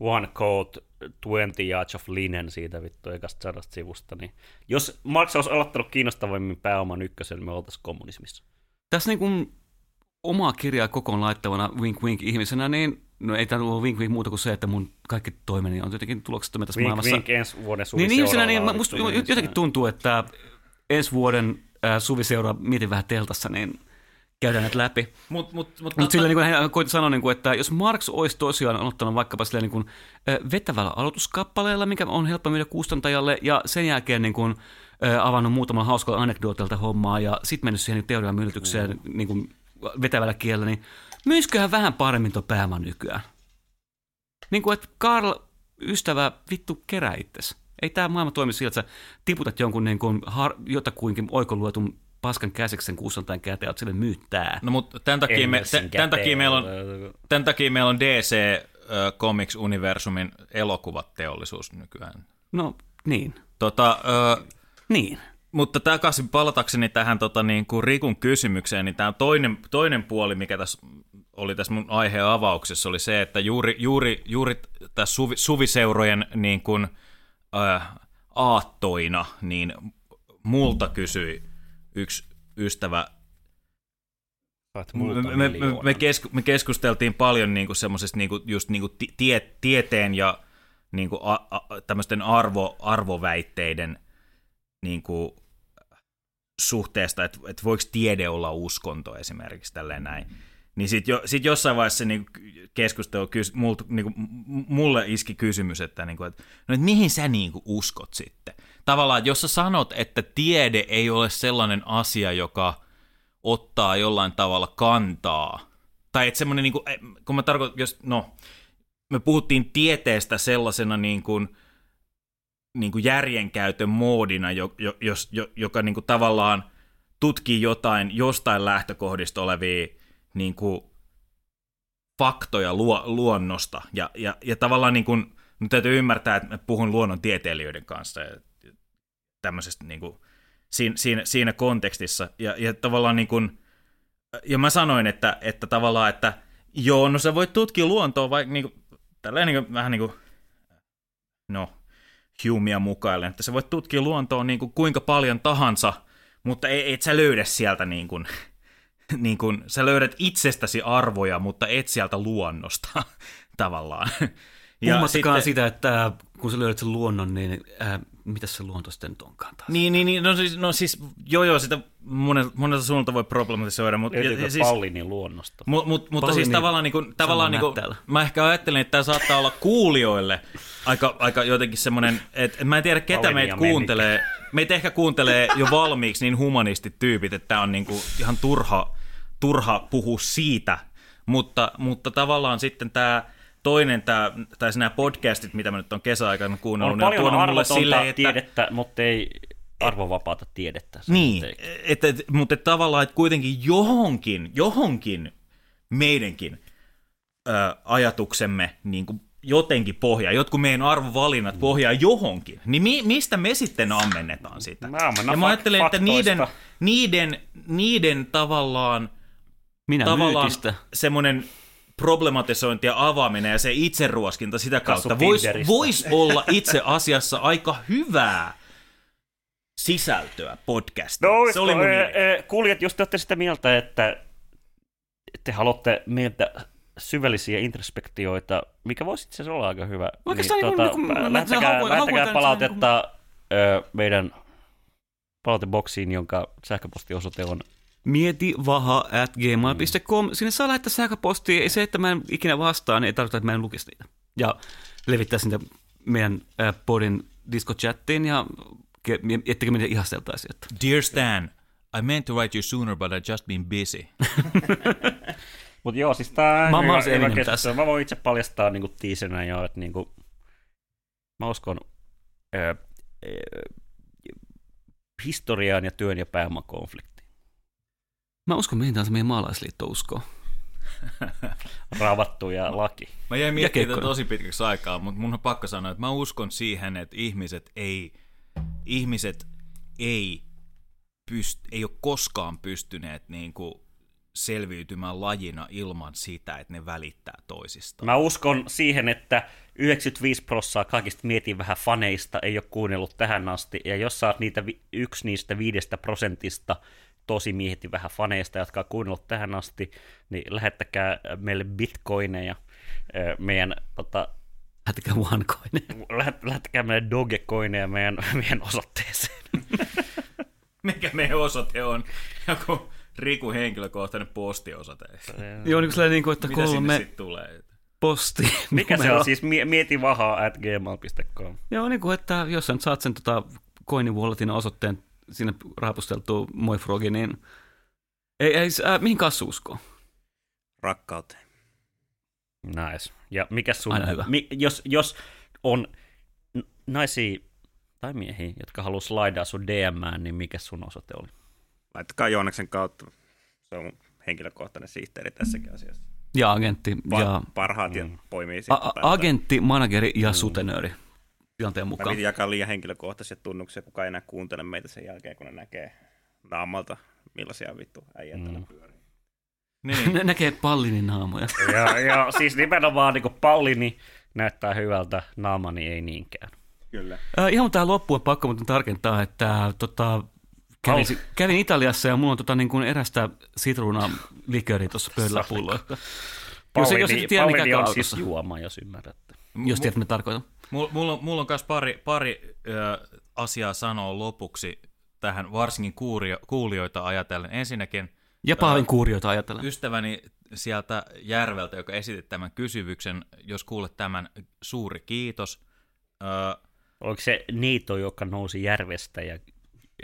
one coat, 20 yards of linen siitä vittu ekasta sadasta sivusta. Niin jos Marx olisi aloittanut kiinnostavammin pääoman ykkösen, me oltaisiin kommunismissa.
Tässä niin kuin omaa kirjaa kokoon laittavana wink wink ihmisenä, niin no ei tämä ole wink wink muuta kuin se, että mun kaikki toimeni on jotenkin tuloksettomia tässä
Vink,
maailmassa.
vink ensi vuoden
Niin ihmisenä, niin
on
musta
niin
jotenkin tuntuu, että ensi vuoden äh, suviseura mietin vähän teltassa, niin käydään näitä läpi.
Mut, mut, mut,
Mutta sillä niin kuin hän koitti sanoa, niin kuin, että jos Marx olisi tosiaan aloittanut vaikkapa sillä niin kuin, vetävällä aloituskappaleella, mikä on helppo myydä kustantajalle, ja sen jälkeen niin kuin, avannut muutaman hauskalla anekdootilta hommaa, ja sitten mennyt siihen teorian myllytykseen
Mm.
niin kuin, vetävällä kielellä, niin myisköhän vähän paremmin tuo pääoma nykyään. Niin kuin, että Karl, ystävä, vittu kerää itsesi. Ei tämä maailma toimi sillä, että sä tiputat jonkun niin kuin, har, jotakuinkin oikoluetun paskan käsiksen kustantajan käteen, että sille myy tää.
no, mutta tämän takia, me, tämän, tämän, takia meillä on, tämän takia meillä on DC äh, Comics-universumin elokuvateollisuus nykyään.
No, niin.
Tota, äh,
Niin.
Mutta takaisin palatakseni tähän tota, niin kuin Rikun kysymykseen, niin tämä toinen, toinen puoli, mikä tässä oli tässä mun aiheen avauksessa, oli se, että juuri, juuri, juuri tässä suvi, suviseurojen niin kuin, äh, aattoina, niin multa kysyi yksi ystävä. Me, me, me, kesku, me keskusteltiin paljon niinku semmoisesta niinku, just niinku ti- tie, tieteen ja niinku a, a, tämmöisten arvo, arvoväitteiden niinku suhteesta, että et voiko tiede olla uskonto esimerkiksi tälleen näin. Niin sitten jo, sit jossain vaiheessa niinku keskustelu, kys, multa, niinku, mulle iski kysymys, että, niinku, et, no, et mihin sä niinku uskot sitten? Tavallaan, että jos sä sanot, että tiede ei ole sellainen asia, joka ottaa jollain tavalla kantaa. Tai että semmoinen, niin kuin, kun mä tarkoitan, jos, no, me puhuttiin tieteestä sellaisena niin kuin, niin kuin järjenkäytön moodina, jo, jo, jos, jo, joka niin kuin tavallaan tutkii jotain jostain lähtökohdista olevia niin kuin, faktoja luo, luonnosta. Ja, ja, ja tavallaan niin kuin, nyt täytyy ymmärtää, että mä puhun luonnontieteilijöiden kanssa ja tämmöisestä niin kuin, siinä, siinä, siinä kontekstissa. Ja, ja tavallaan niin kuin, ja mä sanoin, että, että tavallaan, että joo, no sä voit tutkia luontoa vaikka niin kuin, tälleen niin kuin, vähän niin kuin, no, Humea mukaillen, että sä voit tutkia luontoa niin kuin kuinka paljon tahansa, mutta ei, et sä löydä sieltä niin kuin, niin kuin, sä löydät itsestäsi arvoja, mutta et sieltä luonnosta tavallaan.
Puhumattakaan sitä, että kun sä löydät sen luonnon, niin äh, mitä se luonto sitten nyt onkaan taas?
Niin, niin, niin no, siis, no siis, joo joo, sitä monelta, monelta suunnalta voi problematisoida, mutta
Löytyykö
ja, siis,
Pallinin luonnosta?
mu, mut, mutta siis tavallaan, niin kuin, tavallaan niin kuin, mä ehkä ajattelin, että tämä saattaa olla kuulijoille aika, aika jotenkin semmoinen, että mä en tiedä ketä
Pauliini
meitä
ja
kuuntelee, meitä ehkä kuuntelee jo valmiiksi niin humanistit tyypit, että tämä on niin kuin ihan turha, turha puhua siitä, mutta, mutta tavallaan sitten tämä toinen, tää, tai nämä podcastit, mitä mä nyt on kesäaikana kuunnellut,
On
ne on tuonut mulle silleen, että...
tiedettä, mutta ei arvovapaata tiedettä.
Niin,
nyt ei-
et, et, mutta et tavallaan, että kuitenkin johonkin, johonkin meidänkin ö, ajatuksemme niin kuin jotenkin pohjaa, jotkut meidän arvovalinnat pohjaa johonkin, niin mi, mistä me sitten ammennetaan sitä?
Mä
ja mä ajattelen, että niiden,
faktoista.
niiden, niiden tavallaan,
Minä
tavallaan semmoinen problematisointi ja avaaminen ja se itseruoskinta sitä kautta voisi vois olla itse asiassa aika hyvää sisältöä podcastiin.
No,
se oli mun
e, e, kuulijat, jos te olette sitä mieltä, että te haluatte meiltä syvällisiä introspektioita, mikä voisi itse asiassa olla aika hyvä.
Oikeastaan
niin,
niin
tota,
mä- mä-
lähettäkää,
hakuan-
lähettäkää palautetta ö, meidän palauteboksiin, jonka sähköpostiosoite on
Mieti vaha at gmail.com. Sinne saa lähettää sähköpostia. Ei se, että mä en ikinä vastaan, niin ei tarkoita, että mä en lukisi niitä. Ja levittää sinne meidän äh, podin disco-chattiin ja ke- etteikö meitä ihasteltaisi. Että.
Dear Stan, I meant to write you sooner, but I just been busy.
Mutta joo, siis tää
Mä-
hyvä, hyvä keskustelu.
tässä.
Mä voin itse paljastaa niinku tiisenä jo, että niinku, mä uskon ö, ö, historiaan ja työn ja pääoman konfliktiin.
Mä uskon, mihin tahansa meidän maalaisliitto uskoo.
Raavattu ja laki.
Mä jäin miettimään tätä tosi pitkäksi aikaa, mutta mun on pakko sanoa, että mä uskon siihen, että ihmiset ei, ihmiset ei, pyst, ei ole koskaan pystyneet niin kuin selviytymään lajina ilman sitä, että ne välittää toisistaan.
Mä uskon siihen, että 95 prossaa kaikista mietin vähän faneista ei ole kuunnellut tähän asti, ja jos sä oot niitä yksi niistä viidestä prosentista tosi miehetti vähän faneista, jotka on kuunnellut tähän asti, niin lähettäkää meille bitcoineja meidän tota,
Lähettäkää OneCoin.
lähet, lähettäkää meille dogecoineja meidän, meidän osoitteeseen.
Mikä meidän osoite on? Joku Riku henkilökohtainen postiosoite.
Joo, niin kuin niin kuin, että
Mitä sinne
kolme
sitten tulee?
posti.
Mikä se on siis? Mie- Mieti vahaa at gmail.com.
Joo, niin kuin, että jos sä nyt saat sen tota, Coinin Walletin osoitteen sinne raapusteltua Moifrogi, niin ei, ei, äh, mihin kassu uskoo?
Rakkauteen.
Nice. Ja mikä sun,
Aina hyvä.
mi, jos, jos on naisia tai miehiä, jotka haluaa slaidaa sun DMään, niin mikä sun osoite oli?
Laittakaa Joonaksen kautta. Se on mun henkilökohtainen sihteeri tässäkin asiassa.
Ja agentti,
Pa-
ja
Parhaat
Mm.
poimii
a-
siitä.
a- agentti, manageri ja sutenööri tilanteen
Mä
mukaan.
piti jakaa liian henkilökohtaisia tunnuksia, kuka ei enää kuuntele meitä sen jälkeen, kun ne näkee naamalta, millaisia vittu äijät täällä pyörii.
Niin.
Ne näkee pallinin naamoja.
Ja, ja siis nimenomaan niin Paulini näyttää hyvältä, naamani ei niinkään.
Kyllä.
Äh, ihan tähän loppuun pakko muuten tarkentaa, että tota, kävin, kävin Italiassa ja mulla on tota, niin kuin erästä sitruuna liköriä tuossa pöydällä pullo. Että, jos, jos et tiedä, mikä
on siis juoma, jos ymmärrätte.
jos tiedät, mitä tarkoitan.
Mulla, mulla, on- mulla on myös pari, pari ö, asiaa sanoa lopuksi tähän varsinkin kuurio, kuulijoita ajatellen. Ensinnäkin
Ja Paavin kuurioita ajatellen.
ystäväni sieltä Järveltä, joka esitti tämän kysymyksen, jos kuulet tämän, suuri kiitos. Ö,
Oliko se niito, joka nousi järvestä ja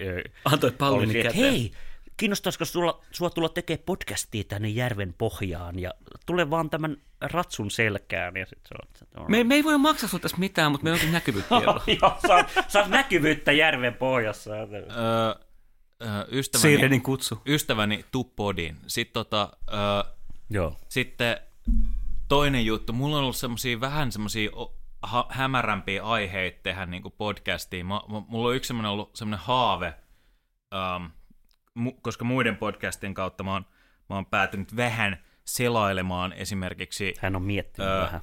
ö,
Antoi
niin,
käteen.
hei, kiinnostaisiko sulla, sua tulla tekemään podcastia tänne järven pohjaan ja tule vaan tämän ratsun selkään. Ja sit se on, se on
Me, me ei voida maksaa sinulle tässä mitään, mutta meillä onkin näkyvyyttä. tiedolla.
Joo, saat, saat näkyvyyttä järven pohjassa.
ö, ö, ystäväni,
Siirenin kutsu.
ystäväni Tuppodin. Sitten tota, ö,
Joo.
Sitten toinen juttu, mulla on ollut semmosia vähän semmosia o- ha- hämärämpiä aiheita tehdä niinku podcastiin. Mä, mä, mulla on yksi semmoinen ollut semmoinen haave, um, mu, koska muiden podcastien kautta mä oon, mä oon päätynyt vähän selailemaan esimerkiksi
Hän on miettinyt
Ö,
vähän.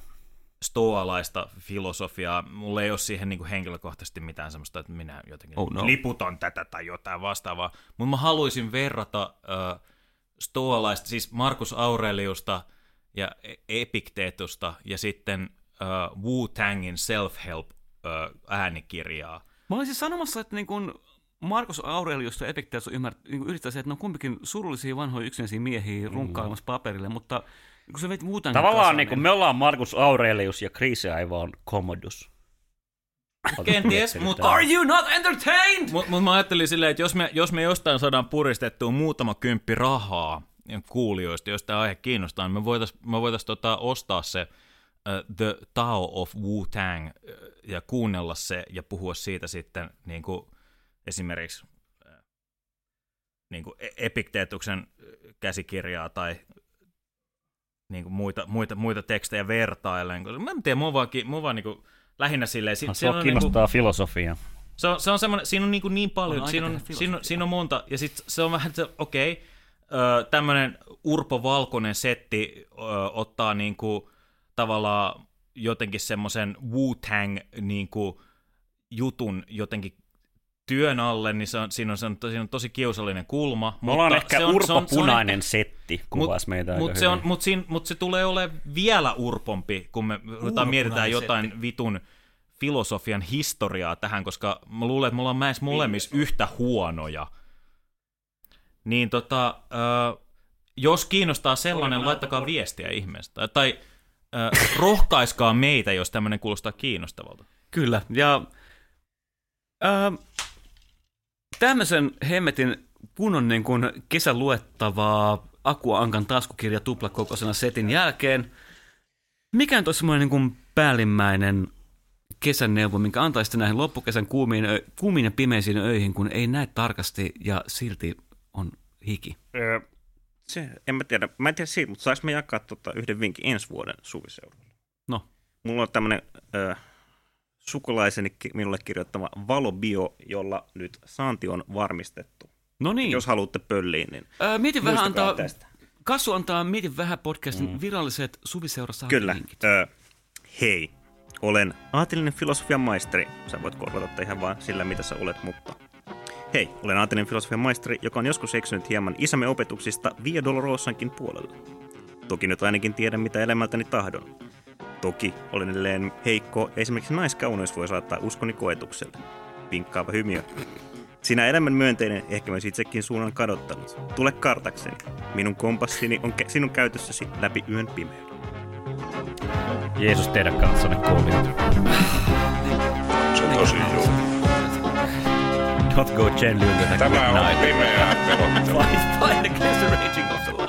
stoalaista filosofiaa. Mulla ei ole siihen niinku henkilökohtaisesti mitään semmoista, että minä jotenkin
Oh no.
liputan tätä tai jotain vastaavaa. Mutta mä haluaisin verrata äh, stoalaista, siis Markus Aureliusta ja E- Epikteetusta ja sitten äh, Wu-Tangin self-help äh, äänikirjaa.
Mä olisin sanomassa, että niin kun Markus Aurelius ja Epictetus ymmär, niin yrittää se, että ne on kumpikin surullisia vanhoja yksinäisiä miehiä runkkailemassa paperille, mutta kun se veit muuta
Tavallaan niin kuin me ollaan Markus Aurelius ja Kriisiaivo on Commodus.
Kenties, mutta
Are you not entertained?
mut, mut mä ajattelin silleen, että jos me, jos me jostain saadaan puristettua muutama kymppi rahaa kuulijoista, jos tämä aihe kiinnostaa, niin me voitaisiin me voitais tota ostaa se uh, The Tao of Wu-Tang ja kuunnella se ja puhua siitä sitten niin kuin esimerkiksi niin kuin Epikteetuksen käsikirjaa tai niin kuin muita, muita, muita tekstejä vertaillen. koska Mä en tiedä, mua vaan, mua vaan niin kuin, lähinnä silleen... si-
No, Sua
on niinku-
kiinnostaa filosofia.
se on, se on semmoinen, siinä on niin, kuin niin paljon,
On
siinä on, siinä, on, siinä on monta, ja sitten se on vähän se, okei, okay, tämmöinen Urpo Valkoinen setti ö, ottaa niin kuin, tavallaan jotenkin semmoisen Wu-Tang niin kuin, jutun jotenkin työn alle, niin se on, siinä, on, se on, siinä on tosi kiusallinen kulma.
Me ollaan ehkä
se on,
Urpo
se on,
Punainen setti, kuvasi meitä aika
Mutta se, on, mut siinä, mut se tulee olemaan vielä urpompi, kun me ruvetaan mietitään jotain vitun filosofian historiaa tähän, koska mä luulen, että me ollaan näissä molemmissa yhtä huonoja. Niin tota, ö, jos kiinnostaa sellainen, laittakaa viestiä ihmeestä. Tai ö, rohkaiskaa meitä, jos tämmöinen kuulostaa kiinnostavalta.
Kyllä, ja ää, tämmöisen hemmetin kunnon niin kuin kesäluettavaa Akua Ankan taskukirja tuplakokoisena setin jälkeen, mikä on semmoinen niin kuin päällimmäinen kesän neuvo, minkä antaisitte näihin loppukesän kuumiin, kuumiin ja pimeisiin öihin, kun ei näe tarkasti ja silti on hiki.
Ö,
Se, en mä tiedä. Mä en tiedä siitä, mutta saanko me jakaa tota yhden vinkin ensi vuoden suviseudulla?
No.
Mulla on tämmönen ö, sukulaiseni minulle kirjoittama valobio, jolla nyt saanti on varmistettu.
No niin,
Jos haluatte pölliin, niin
Ää, mietin vähän antaa,
tästä.
Kassu antaa Mietin vähän podcastin mm. viralliset suviseurassa
Kyllä.
linkit.
Ö, hei, olen aatelinen filosofian maisteri. Sä voit korvata tätä ihan vaan sillä, mitä sä olet, mutta... Hei, olen aatelinen filosofian maisteri, joka on joskus eksynyt hieman isämme opetuksista Via Dolorosankin puolelle. Toki nyt ainakin tiedän, mitä elämältäni tahdon. Toki olen edelleen heikko, esimerkiksi naiskauneus voi saattaa uskoni koetukselle. Pinkkaava hymiö. Sinä elämän myönteinen, ehkä myös itsekin suunnan kadottanut. Tule kartakseni. Minun kompassini on kä- sinun käytössäsi läpi yön pimeyden.
Jeesus teidän kanssanne kuulijat.
Se on tosi julma.
Not go Chen Lyndon
Tämä on pimeää pelottavaa.
Find the raging of the